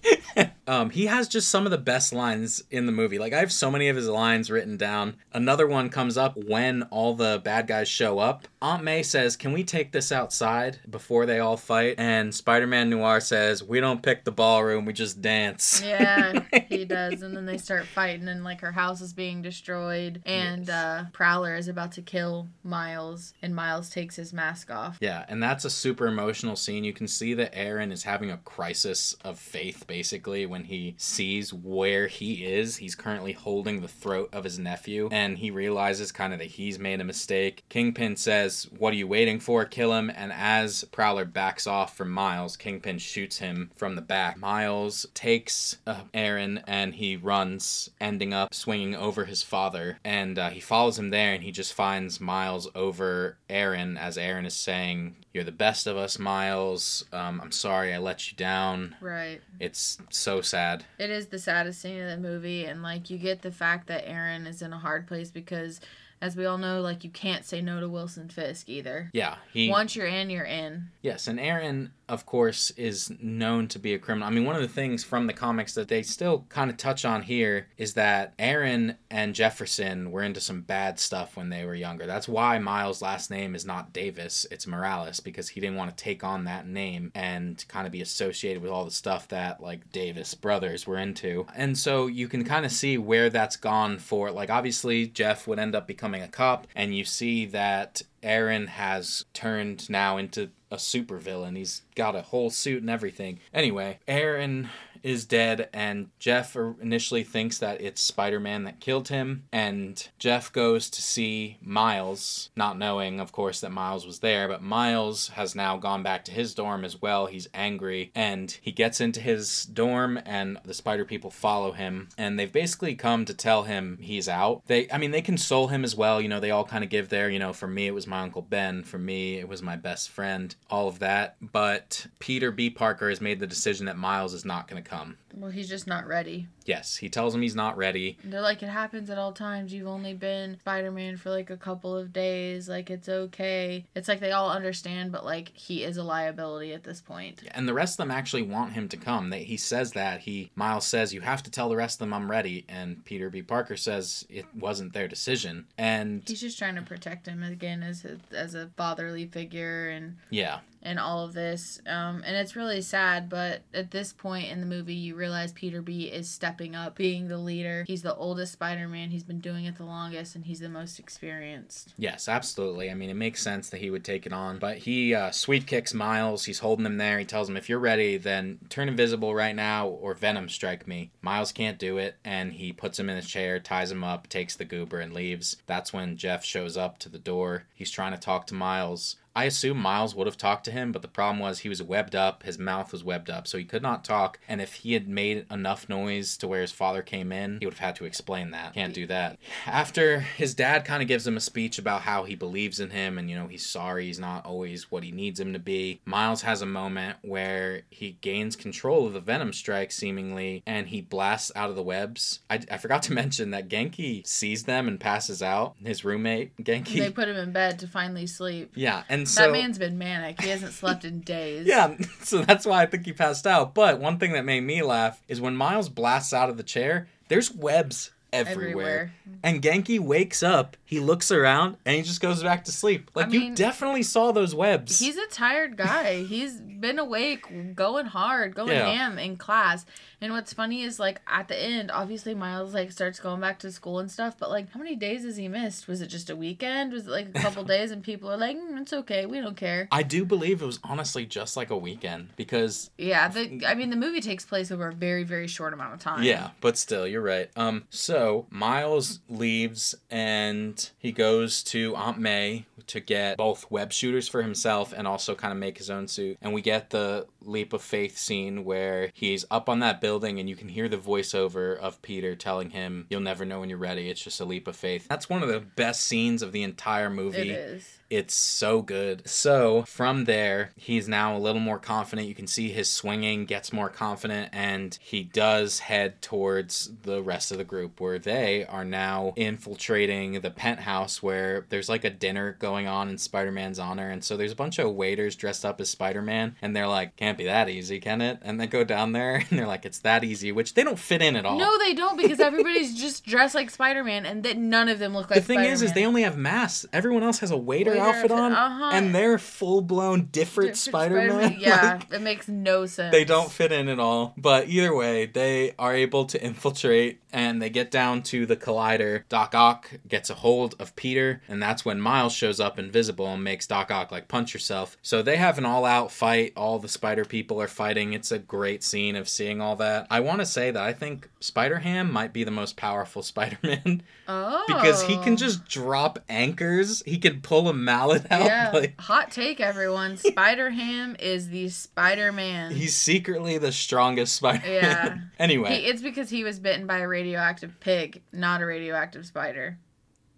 Um, he has just some of the best lines in the movie. Like I have so many of his lines written down. Another one comes up when all the bad guys show up. Aunt May says, "Can we take this outside before they all fight?" And Spider-Man Noir says, "We don't pick the ballroom, we just dance." yeah, (laughs) he does. And then they start fighting, and like her house is being destroyed, and Yes. uh, Prowler is about to kill Miles, and Miles takes his mask off. Yeah, and that's a super emotional scene. You can see that Aaron is having a crisis of faith basically when he sees where he is. He's currently holding the throat of his nephew and he realizes kind of that he's made a mistake. Kingpin says, "What are you waiting for? Kill him." And as Prowler backs off from Miles, Kingpin shoots him from the back. Miles takes uh, Aaron and he runs, ending up swinging over his father. And uh, he follows him there and he just finds Miles over Aaron as Aaron is saying, You're the best of us, Miles. Um, I'm sorry I let you down. Right. It's so sad. It is the saddest scene of the movie, and like you get the fact that Aaron is in a hard place because, as we all know, like you can't say no to Wilson Fisk either. Yeah, he. Once you're in, you're in. Yes, and Aaron, of course, is known to be a criminal. I mean, one of the things from the comics that they still kind of touch on here is that Aaron and Jefferson were into some bad stuff when they were younger. That's why Miles' last name is not Davis, it's Morales, because he didn't want to take on that name and kind of be associated with all the stuff that, like, Davis brothers were into. And so you can kind of see where that's gone for. Like, obviously, Jeff would end up becoming a cop, and you see that Aaron has turned now into a supervillain. He's got a whole suit and everything. Anyway, Aaron is dead, and Jeff initially thinks that it's Spider Man that killed him. And Jeff goes to see Miles, not knowing, of course, that Miles was there. But Miles has now gone back to his dorm as well. He's angry, and he gets into his dorm, and the Spider people follow him. And they've basically come to tell him he's out. They, I mean, they console him as well. You know, they all kind of give their, you know, for me, it was my Uncle Ben. For me, it was my best friend. All of that. But Peter B. Parker has made the decision that Miles is not going to come. Well, he's just not ready. Yes, he tells him he's not ready. They're like, it happens at all times. You've only been Spider Man for like a couple of days. Like, it's okay. It's like they all understand, but like, he is a liability at this point. And the rest of them actually want him to come. They, he says that. He Miles says, "You have to tell the rest of them I'm ready." And Peter B. Parker says it wasn't their decision. And He's just trying to protect him again as a, as a fatherly figure and yeah, and all of this. Um, and it's really sad, but at this point in the movie, you realize Peter B is stepping up, being the leader. He's the oldest Spider Man. He's been doing it the longest, and he's the most experienced. Yes, absolutely. I mean, it makes sense that he would take it on. But he uh, sweet kicks Miles. He's holding him there. He tells him, if you're ready, then turn invisible right now or Venom strike me. Miles can't do it. And he puts him in his chair, ties him up, takes the goober, and leaves. That's when Jeff shows up to the door. He's trying to talk to Miles. I assume Miles would have talked to him, but the problem was he was webbed up, his mouth was webbed up, so he could not talk. And if he had made enough noise to where his father came in, he would have had to explain that. Can't do that. After his dad kind of gives him a speech about how he believes in him and, you know, he's sorry he's not always what he needs him to be, Miles has a moment where he gains control of the Venom strike, seemingly, and he blasts out of the webs. I, I forgot to (laughs) mention that Genki sees them and passes out. His roommate, Genki. They put him in bed to finally sleep. Yeah, and And so that man's been manic. He hasn't slept in days. Yeah, (laughs) so that's why I think he passed out. But one thing that made me laugh is when Miles blasts out of the chair, there's webs everywhere. Everywhere. And Genki wakes up, he looks around, and he just goes back to sleep. Like, you mean, definitely saw those webs. He's a tired guy. He's been awake, going hard, going Yeah. ham in class. And what's funny is like at the end, obviously Miles like starts going back to school and stuff. But like, how many days has he missed? Was it just a weekend? Was it like a couple (laughs) days? And people are like, mm, it's okay, we don't care. I do believe it was honestly just like a weekend because Yeah, the I mean the movie takes place over a very very short amount of time. Yeah, but still, you're right. Um, so Miles leaves and he goes to Aunt May to get both web shooters for himself and also kind of make his own suit. And we get the leap of faith scene where he's up on that building and you can hear the voiceover of Peter telling him, "You'll never know when you're ready. It's just a leap of faith." That's one of the best scenes of the entire movie. is. It's so good. So from there, he's now a little more confident. You can see his swinging gets more confident, and he does head towards the rest of the group where they are now infiltrating the penthouse where there's like a dinner going on in Spider Man's honor. And so there's a bunch of waiters dressed up as Spider Man, and they're like, can't be that easy, can it? And they go down there (laughs) and they're like, it's that easy, which they don't fit in at all. No, they don't because everybody's just dressed like Spider Man, and that none of them look like. the thing is, is they only have masks. Everyone else has a Waiter outfit on, uh-huh. and they're full blown different, Different Spider-Man. (laughs) Yeah, Like, it makes no sense. they don't fit in at all. But either way, they are able to infiltrate, and they get down to the collider. Doc Ock gets a hold of Peter, and that's when Miles shows up invisible and makes Doc Ock like punch yourself. So they have an all-out fight. All the Spider people are fighting. It's a great scene of seeing all that. I want to say that I think Spider Ham might be the most powerful (laughs) Spider-Man Oh, because he can just drop anchors. He can pull a mallet out. Yeah, Like, hot take, everyone. (laughs) Spider Ham is the Spider Man. he's secretly the strongest Spider. Man. Yeah. (laughs) anyway, He, it's because he was bitten by a radioactive pig, not a radioactive spider.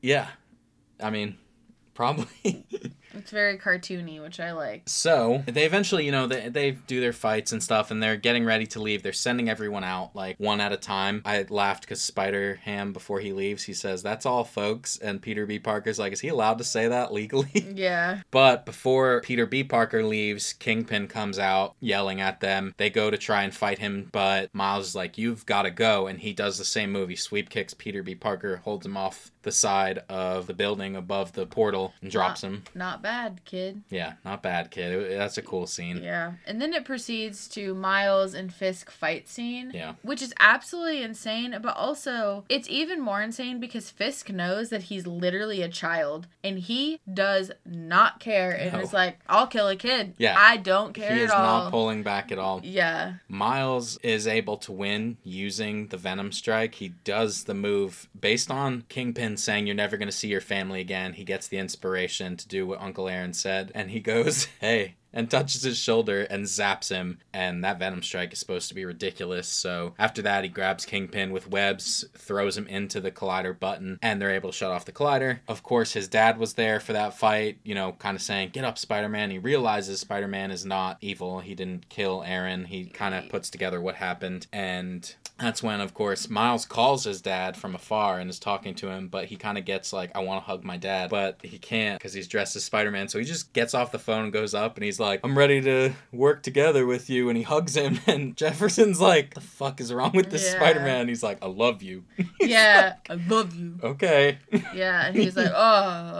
yeah. I mean, probably. (laughs) It's very cartoony, which I like. So they eventually, you know, they, they do their fights and stuff, and they're getting ready to leave. They're sending everyone out like one at a time. I laughed because Spider Ham, before he leaves, he says, "That's all, folks." And Peter B. Parker's like, "Is he allowed to say that legally?" (laughs) Yeah. But before Peter B. Parker leaves, Kingpin comes out yelling at them. They go to try and fight him, but Miles is like, You've got to go. And he does the same move. He sweep kicks Peter B. Parker, holds him off the side of the building above the portal, and drops him. Not bad, kid. Yeah, not bad, kid. It- that's a cool scene. Yeah. And then it proceeds to Miles and Fisk fight scene. Yeah. Which is absolutely insane, but also it's even more insane because Fisk knows that he's literally a child and he does not care and No. is like, I'll kill a kid. Yeah. I don't care He is not pulling back at all. yeah. Miles is able to win using the Venom Strike. He does the move based on Kingpin saying you're never going to see your family again. He gets the inspiration to do what Uncle Aaron said, and he goes, (laughs) "Hey." And touches his shoulder and zaps him, and that Venom Strike is supposed to be ridiculous. So after that, he grabs Kingpin with webs, throws him into the collider button, and they're able to shut off the collider. Of course, his dad was there for that fight, you know, kind of saying, Get up, Spider Man. He realizes Spider Man is not evil. He didn't kill Aaron. He kind of puts together what happened. And that's when, of course, Miles calls his dad from afar and is talking to him, but he kind of gets like, I want to hug my dad. But he can't because he's dressed as Spider Man. So he just gets off the phone and goes up and he's like, I'm ready to work together with you. And he hugs him. (laughs) And Jefferson's like, The fuck is wrong with this Yeah. Spider Man? He's like, I love you. (laughs) Yeah. I love you. okay. (laughs) Yeah. And he's like, oh.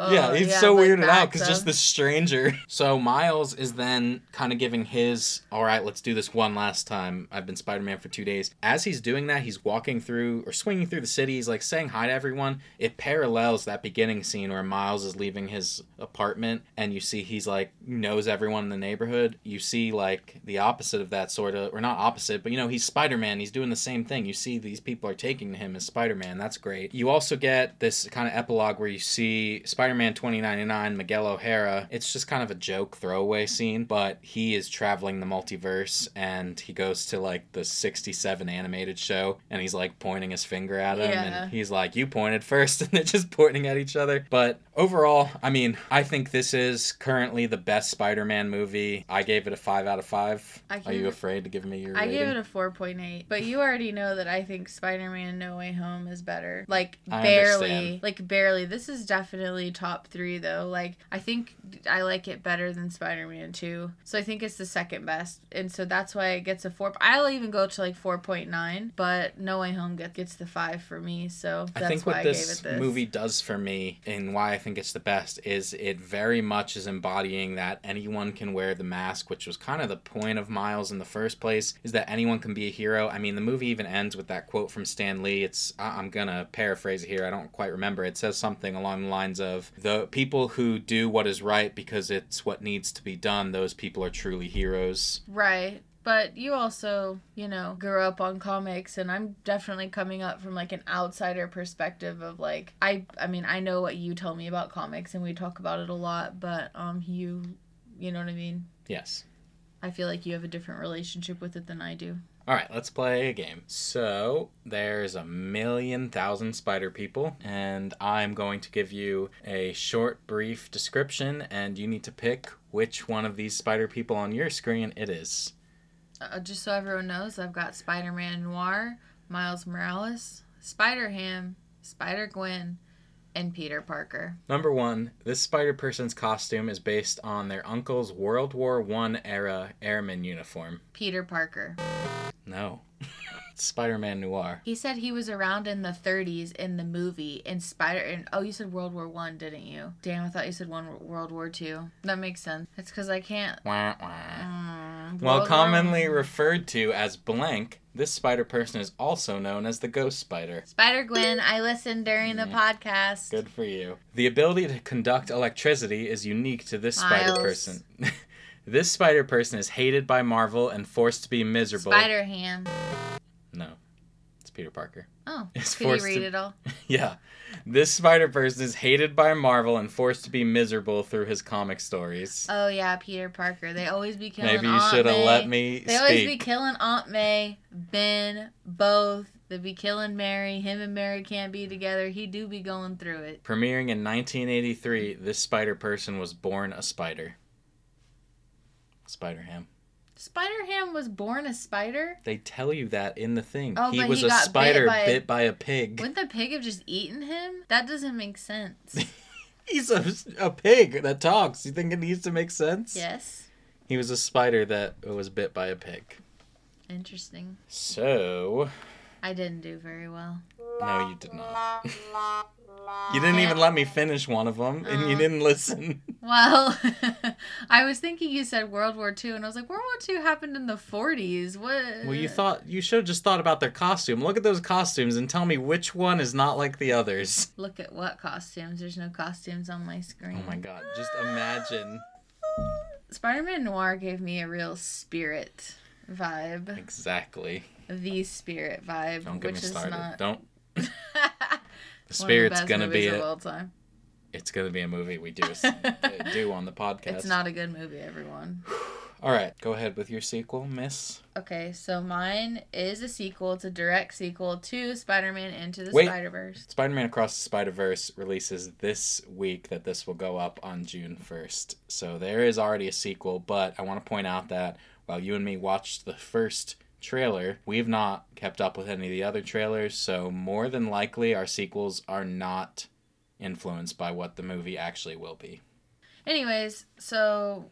oh, yeah, he's so like weirded out because just this stranger. So Miles is then kind of giving his, all right, let's do this one last time. I've been Spider Man for two days. As he's doing that, he's walking through or swinging through the city. He's like saying hi to everyone. It parallels that beginning scene where Miles is leaving his apartment and you see he's like knows everyone in the neighborhood. You see like the opposite of that sort of, or not opposite, but you know, he's Spider Man. He's doing the same thing. You see these people are taking to him as Spider Man. That's great. You also get this kind of epilogue where you see Spider Man 2099, Miguel O'Hara. It's just kind of a joke throwaway scene, but he is traveling the multiverse and he goes to like the 67 animated show and he's like pointing his finger at him Yeah. and he's like, You pointed first, (laughs) and they're just pointing at each other. But overall, I mean, I think this is currently the best Spider Man movie. I gave it a five out of five. Are you afraid to give me your I rating? gave it a 4.8, but you already know that I think Spider-Man No Way Home is better. Like barely, like barely. This is definitely top 3 though. Like I think I like it better than Spider-Man 2. So I think it's the second best. And so that's why it gets a 4. I'll even go to like 4.9, but No Way Home gets gets the 5 for me. So that's I think why what I this, gave it this. movie does for me and why I think it's the best is it very much is embodying that anyone can wear the mask, which was kind of the point of Miles in the first place, is that anyone can be a hero. I mean, the movie even ends with that quote from Stan Lee. It's I'm gonna paraphrase it here. I don't quite remember. It says something along the lines of the people who do what is right because it's what needs to be done. Those people are truly heroes. Right. But you also, you know, grew up on comics and I'm definitely coming up from like an outsider perspective of like I I mean, I know what you tell me about comics and we talk about it a lot, but um you you know what I mean? Yes. I feel like you have a different relationship with it than I do. All right, let's play a game. So, there's a million thousand spider people, and I'm going to give you a short, brief description, and you need to pick which one of these spider people on your screen it is. Uh, just so everyone knows, I've got Spider-Man Noir, Miles Morales, Spider-Ham, Spider-Gwen, and Peter Parker. Number one, this spider person's costume is based on their uncle's World War One era airman uniform. Peter Parker. No. Spider Man Noir. He said he was around in the 30s in the movie in Spider. And oh, you said World War One, didn't you? Damn, I thought you said one World War Two. That makes sense. It's because I can't. Wah, wah. Mm, While War commonly One. referred to as blank, this spider person is also known as the Ghost Spider. Spider Gwen, I listened during the Mm. podcast. Good for you. The ability to conduct electricity is unique to this spider person. (laughs) this spider person is hated by Marvel and forced to be miserable. Spider Ham. No. It's Peter Parker. Oh, (laughs) It's could you read to- it all? (laughs) yeah. This spider person is hated by Marvel and forced to be miserable through his comic stories. Oh yeah, Peter Parker. They always be killing. Maybe you should have let me They always be killing Aunt May, Ben, both. They be killing Mary. Him and Mary can't be together. He do be going through it. Premiering in 1983, this spider person was born a spider. Spider Ham. Spider Ham was born a spider. They tell you that in the thing. Oh, he but was he a got bit spider by bit by a pig. Wouldn't the pig have just eaten him? That doesn't make sense. (laughs) He's a, a pig that talks. You think it needs to make sense? yes. He was a spider that was bit by a pig. Interesting. So, I didn't do very well. no, you did not. (laughs) You didn't even let me finish one of them, and you Uh. didn't listen. (laughs) Well, (laughs) I was thinking you said World War II, and I was like, World War II happened in the 40s. What? Well, you thought you should have just thought about their costume. Look at those costumes and tell me which one is not like the others. (laughs) Look at what costumes. There's no costumes on my screen. Oh my god! Just imagine. (gasps) Spider-Man Noir gave me a real spirit vibe. Exactly. The spirit vibe, Don't get which me is started. not Don't. One of spirit's best gonna be a, all time. It's gonna be a movie we do (laughs) do on the podcast. It's not a good movie, everyone. All right, go ahead with your sequel, Miss. Okay, so mine is a sequel. It's a direct sequel to Spider-Man Into the Wait. Spider-Verse. Spider-Man Across the Spider-Verse releases this week that this will go up on June 1st. So there is already a sequel, but I want to point out that while you and me watched the first trailer, we've not kept up with any of the other trailers, so more than likely our sequels are not influenced by what the movie actually will be. Anyways, so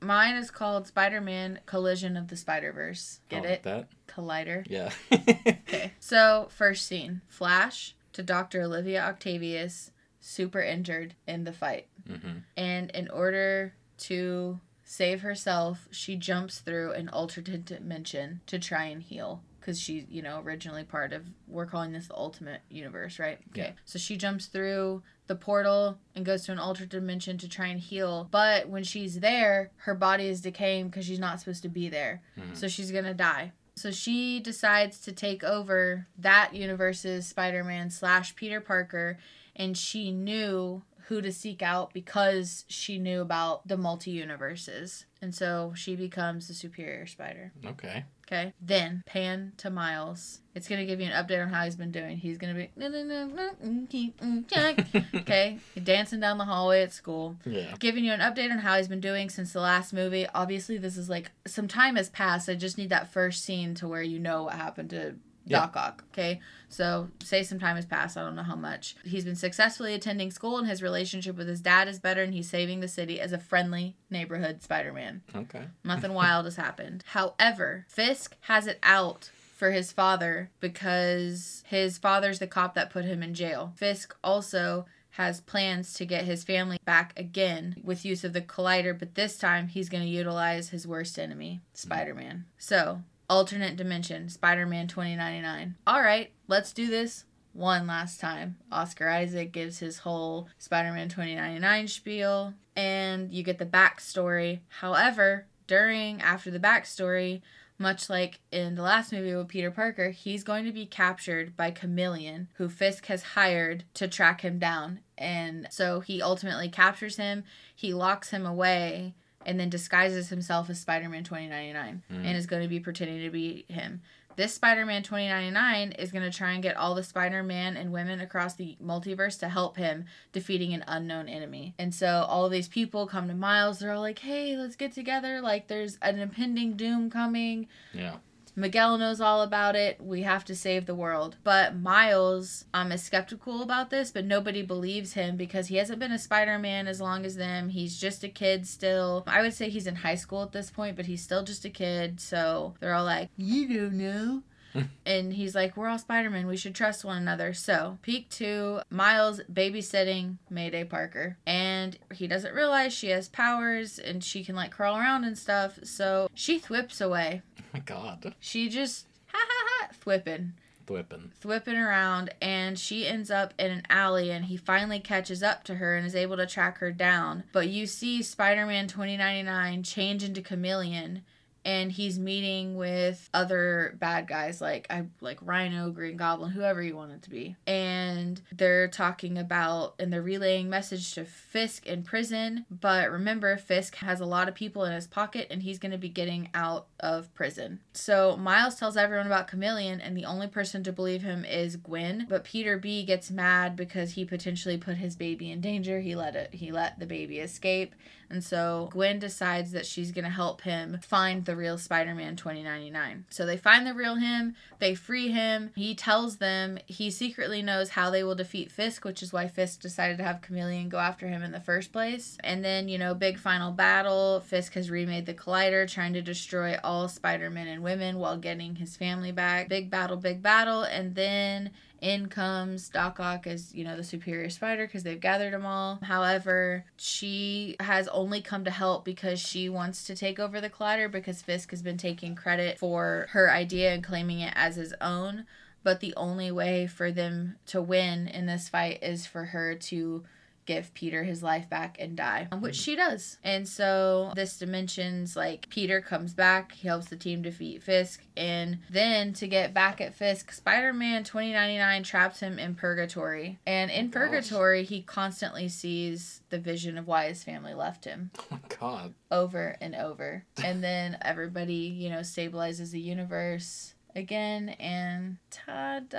mine is called Spider-Man Collision of the Spider-Verse. Get Oh, it? That? Collider. Yeah. (laughs) Okay. (laughs) So, first scene Flash to Dr. Olivia Octavius, super injured in the fight. hmm And in order to save herself, she jumps through an alternate dimension to try and heal. Because she's, you know, originally part of, we're calling this the ultimate universe, right? Okay. Yeah. So she jumps through the portal and goes to an alternate dimension to try and heal. But when she's there, her body is decaying because she's not supposed to be there. Mhm. So she's going to die. So she decides to take over that universe's Spider Man slash Peter Parker, and she knew who to seek out because she knew about the multi universes. And so she becomes the superior spider. Okay. Okay. Then pan to Miles. It's gonna give you an update on how he's been doing. He's gonna be mm, mm, (laughs) okay, dancing down the hallway at school, Yeah. giving you an update on how he's been doing since the last movie. Obviously, this is like some time has passed. I just need that first scene to where you know what happened to Yeah. Ock. Okay, so say some time has passed. I don't know how much. He's been successfully attending school, and his relationship with his dad is better, and he's saving the city as a friendly neighborhood Spider-Man. Okay. Nothing wild has happened. However, Fisk has it out for his father because his father's the cop that put him in jail. Fisk also has plans to get his family back again with use of the collider, but this time he's going to utilize his worst enemy, mm. Spider Man. So, alternate dimension, Spider Man 2099. All right, let's do this one last time. Oscar Isaac gives his whole Spider Man 2099 spiel, and you get the backstory. However, during, after the backstory, much like in the last movie with Peter Parker, he's going to be captured by Chameleon, who Fisk has hired to track him down. And so he ultimately captures him, he locks him away, and then disguises himself as Spider Man 2099 hmm. and is going to be pretending to be him. This Spider Man 2099 is going to try and get all the Spider Man and women across the multiverse to help him defeating an unknown enemy. And so all of these people come to Miles. They're all like, hey, let's get together. Like, there's an impending doom coming. Yeah. Miguel knows all about it. We have to save the world. But Miles um, is skeptical about this, but nobody believes him because he hasn't been a Spider Man as long as them. He's just a kid still. I would say he's in high school at this point, but he's still just a kid. So they're all like, You don't know. (laughs) and he's like, We're all Spider Man. We should trust one another. So, peek two, Miles babysitting Mayday Parker. And he doesn't realize she has powers and she can like crawl around and stuff. So she thwips away Oh my God. she just ha ha ha thwipping Thwipping. thwipping around and she ends up in an alley and he finally catches up to her and is able to track her down but you see spider-man 2099 change into chameleon and he's meeting with other bad guys like I like Rhino, Green Goblin, whoever you want it to be. And they're talking about and they're relaying message to Fisk in prison, but remember Fisk has a lot of people in his pocket and he's going to be getting out of prison. So Miles tells everyone about Chameleon and the only person to believe him is Gwen, but Peter B gets mad because he potentially put his baby in danger. He let it he let the baby escape. And so Gwen decides that she's going to help him find the real Spider Man 2099. So they find the real him, they free him. He tells them he secretly knows how they will defeat Fisk, which is why Fisk decided to have Chameleon go after him in the first place. And then, you know, big final battle. Fisk has remade the Collider, trying to destroy all Spider Men and women while getting his family back. Big battle, big battle. And then in comes Doc Ock as, you know, the superior spider because they've gathered them all. However, she has only come to help because she wants to take over the collider because Fisk has been taking credit for her idea and claiming it as his own. But the only way for them to win in this fight is for her to give Peter his life back and die, um, which mm. she does. And so this dimension's like Peter comes back, he helps the team defeat Fisk, and then to get back at Fisk, Spider-Man 2099 traps him in purgatory. And in Oh, gosh. purgatory, he constantly sees the vision of why his family left him (laughs) Oh my God. over and over. And then (laughs) everybody, you know, stabilizes the universe again and ta-da.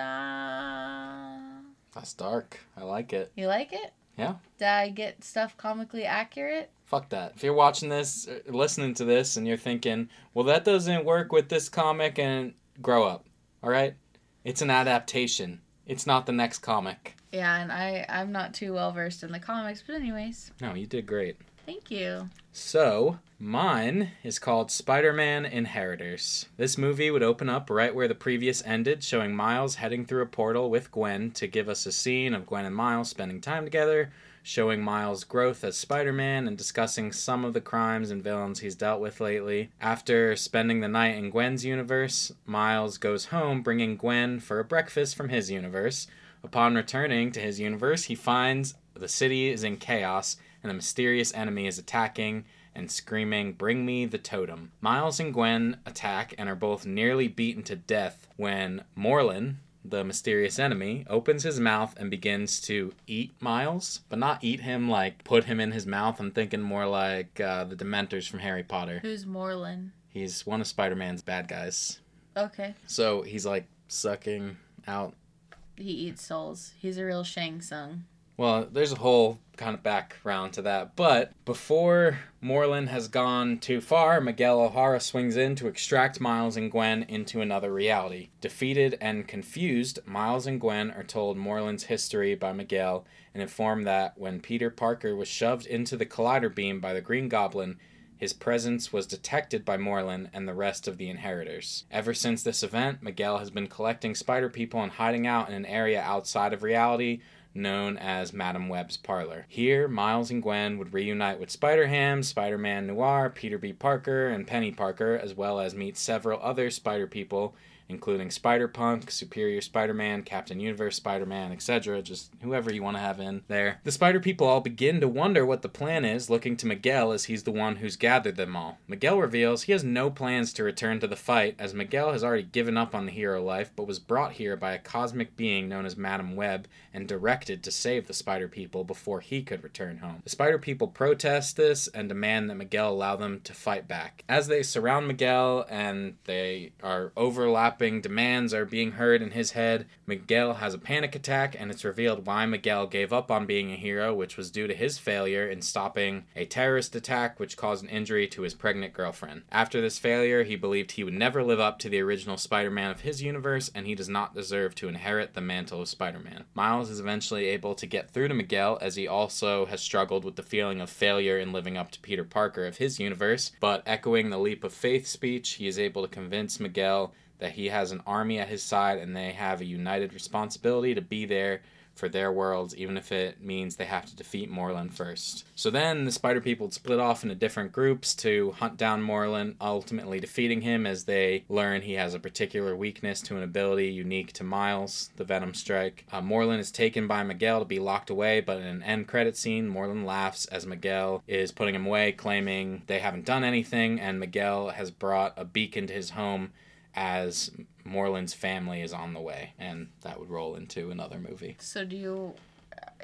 That's dark. I like it. You like it? Yeah. Did I get stuff comically accurate? Fuck that. If you're watching this, uh, listening to this, and you're thinking, well, that doesn't work with this comic, and grow up. All right? It's an adaptation. It's not the next comic. Yeah, and I I'm not too well versed in the comics, but anyways, No, you did great. thank you. So, mine is called Spider Man Inheritors. This movie would open up right where the previous ended, showing Miles heading through a portal with Gwen to give us a scene of Gwen and Miles spending time together, showing Miles' growth as Spider Man and discussing some of the crimes and villains he's dealt with lately. After spending the night in Gwen's universe, Miles goes home bringing Gwen for a breakfast from his universe. Upon returning to his universe, he finds the city is in chaos and a mysterious enemy is attacking and screaming, Bring me the totem. Miles and Gwen attack and are both nearly beaten to death when Morlun, the mysterious enemy, opens his mouth and begins to eat Miles, but not eat him like put him in his mouth. I'm thinking more like uh, the Dementors from Harry Potter. Who's Morlun? He's one of Spider Man's bad guys. Okay. So he's like sucking out. He eats souls. He's a real Shang Tsung. Well, there's a whole kind of background to that. But before Morlun has gone too far, Miguel O'Hara swings in to extract Miles and Gwen into another reality. Defeated and confused, Miles and Gwen are told Morlun's history by Miguel and informed that when Peter Parker was shoved into the collider beam by the Green Goblin, his presence was detected by Morlun and the rest of the inheritors. Ever since this event, Miguel has been collecting spider people and hiding out in an area outside of reality known as Madame Web's Parlor. Here, Miles and Gwen would reunite with Spider Ham, Spider Man Noir, Peter B. Parker, and Penny Parker, as well as meet several other spider people including Spider Punk, Superior Spider Man, Captain Universe Spider Man, etc. Just whoever you want to have in there. The Spider People all begin to wonder what the plan is, looking to Miguel as he's the one who's gathered them all. Miguel reveals he has no plans to return to the fight, as Miguel has already given up on the hero life, but was brought here by a cosmic being known as Madame Web and directed to save the Spider People before he could return home. The Spider People protest this and demand that Miguel allow them to fight back. As they surround Miguel and they are overlapping demands are being heard in his head. Miguel has a panic attack, and it's revealed why Miguel gave up on being a hero, which was due to his failure in stopping a terrorist attack which caused an injury to his pregnant girlfriend. After this failure, he believed he would never live up to the original Spider Man of his universe, and he does not deserve to inherit the mantle of Spider Man. Miles is eventually able to get through to Miguel, as he also has struggled with the feeling of failure in living up to Peter Parker of his universe, but echoing the leap of faith speech, he is able to convince Miguel that he has an army at his side and they have a united responsibility to be there for their worlds, even if it means they have to defeat Morlun first. So then the Spider People split off into different groups to hunt down Morlun, ultimately defeating him as they learn he has a particular weakness to an ability unique to Miles, the Venom Strike. Uh, is taken by Miguel to be locked away, but in an end credit scene, Morlun laughs as Miguel is putting him away, claiming they haven't done anything, and Miguel has brought a beacon to his home as Morlun's family is on the way, and that would roll into another movie. So do you?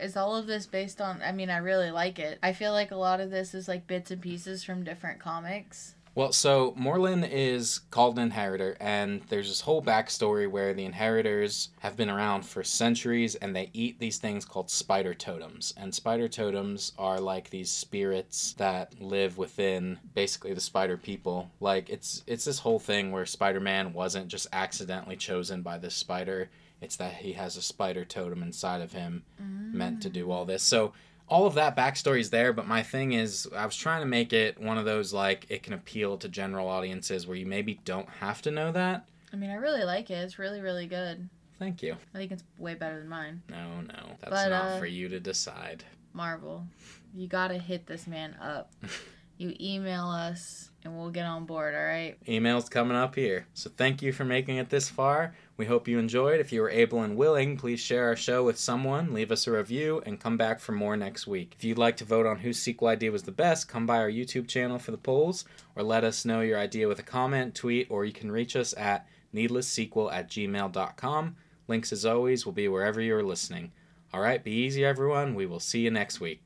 Is all of this based on? I mean, I really like it. I feel like a lot of this is like bits and pieces from different comics. Well, so Morlun is called an inheritor, and there's this whole backstory where the inheritors have been around for centuries and they eat these things called spider totems. And spider totems are like these spirits that live within basically the spider people. Like it's it's this whole thing where Spider-Man wasn't just accidentally chosen by this spider. It's that he has a spider totem inside of him mm. meant to do all this. So all of that backstory is there, but my thing is, I was trying to make it one of those like it can appeal to general audiences where you maybe don't have to know that. I mean, I really like it. It's really, really good. Thank you. I think it's way better than mine. No, no, that's but, not uh, for you to decide. Marvel, you gotta hit this man up. (laughs) you email us and we'll get on board, all right? Email's coming up here. So thank you for making it this far. We hope you enjoyed. If you were able and willing, please share our show with someone, leave us a review, and come back for more next week. If you'd like to vote on whose sequel idea was the best, come by our YouTube channel for the polls, or let us know your idea with a comment, tweet, or you can reach us at needlesssequel at gmail.com. Links, as always, will be wherever you're listening. All right, be easy, everyone. We will see you next week.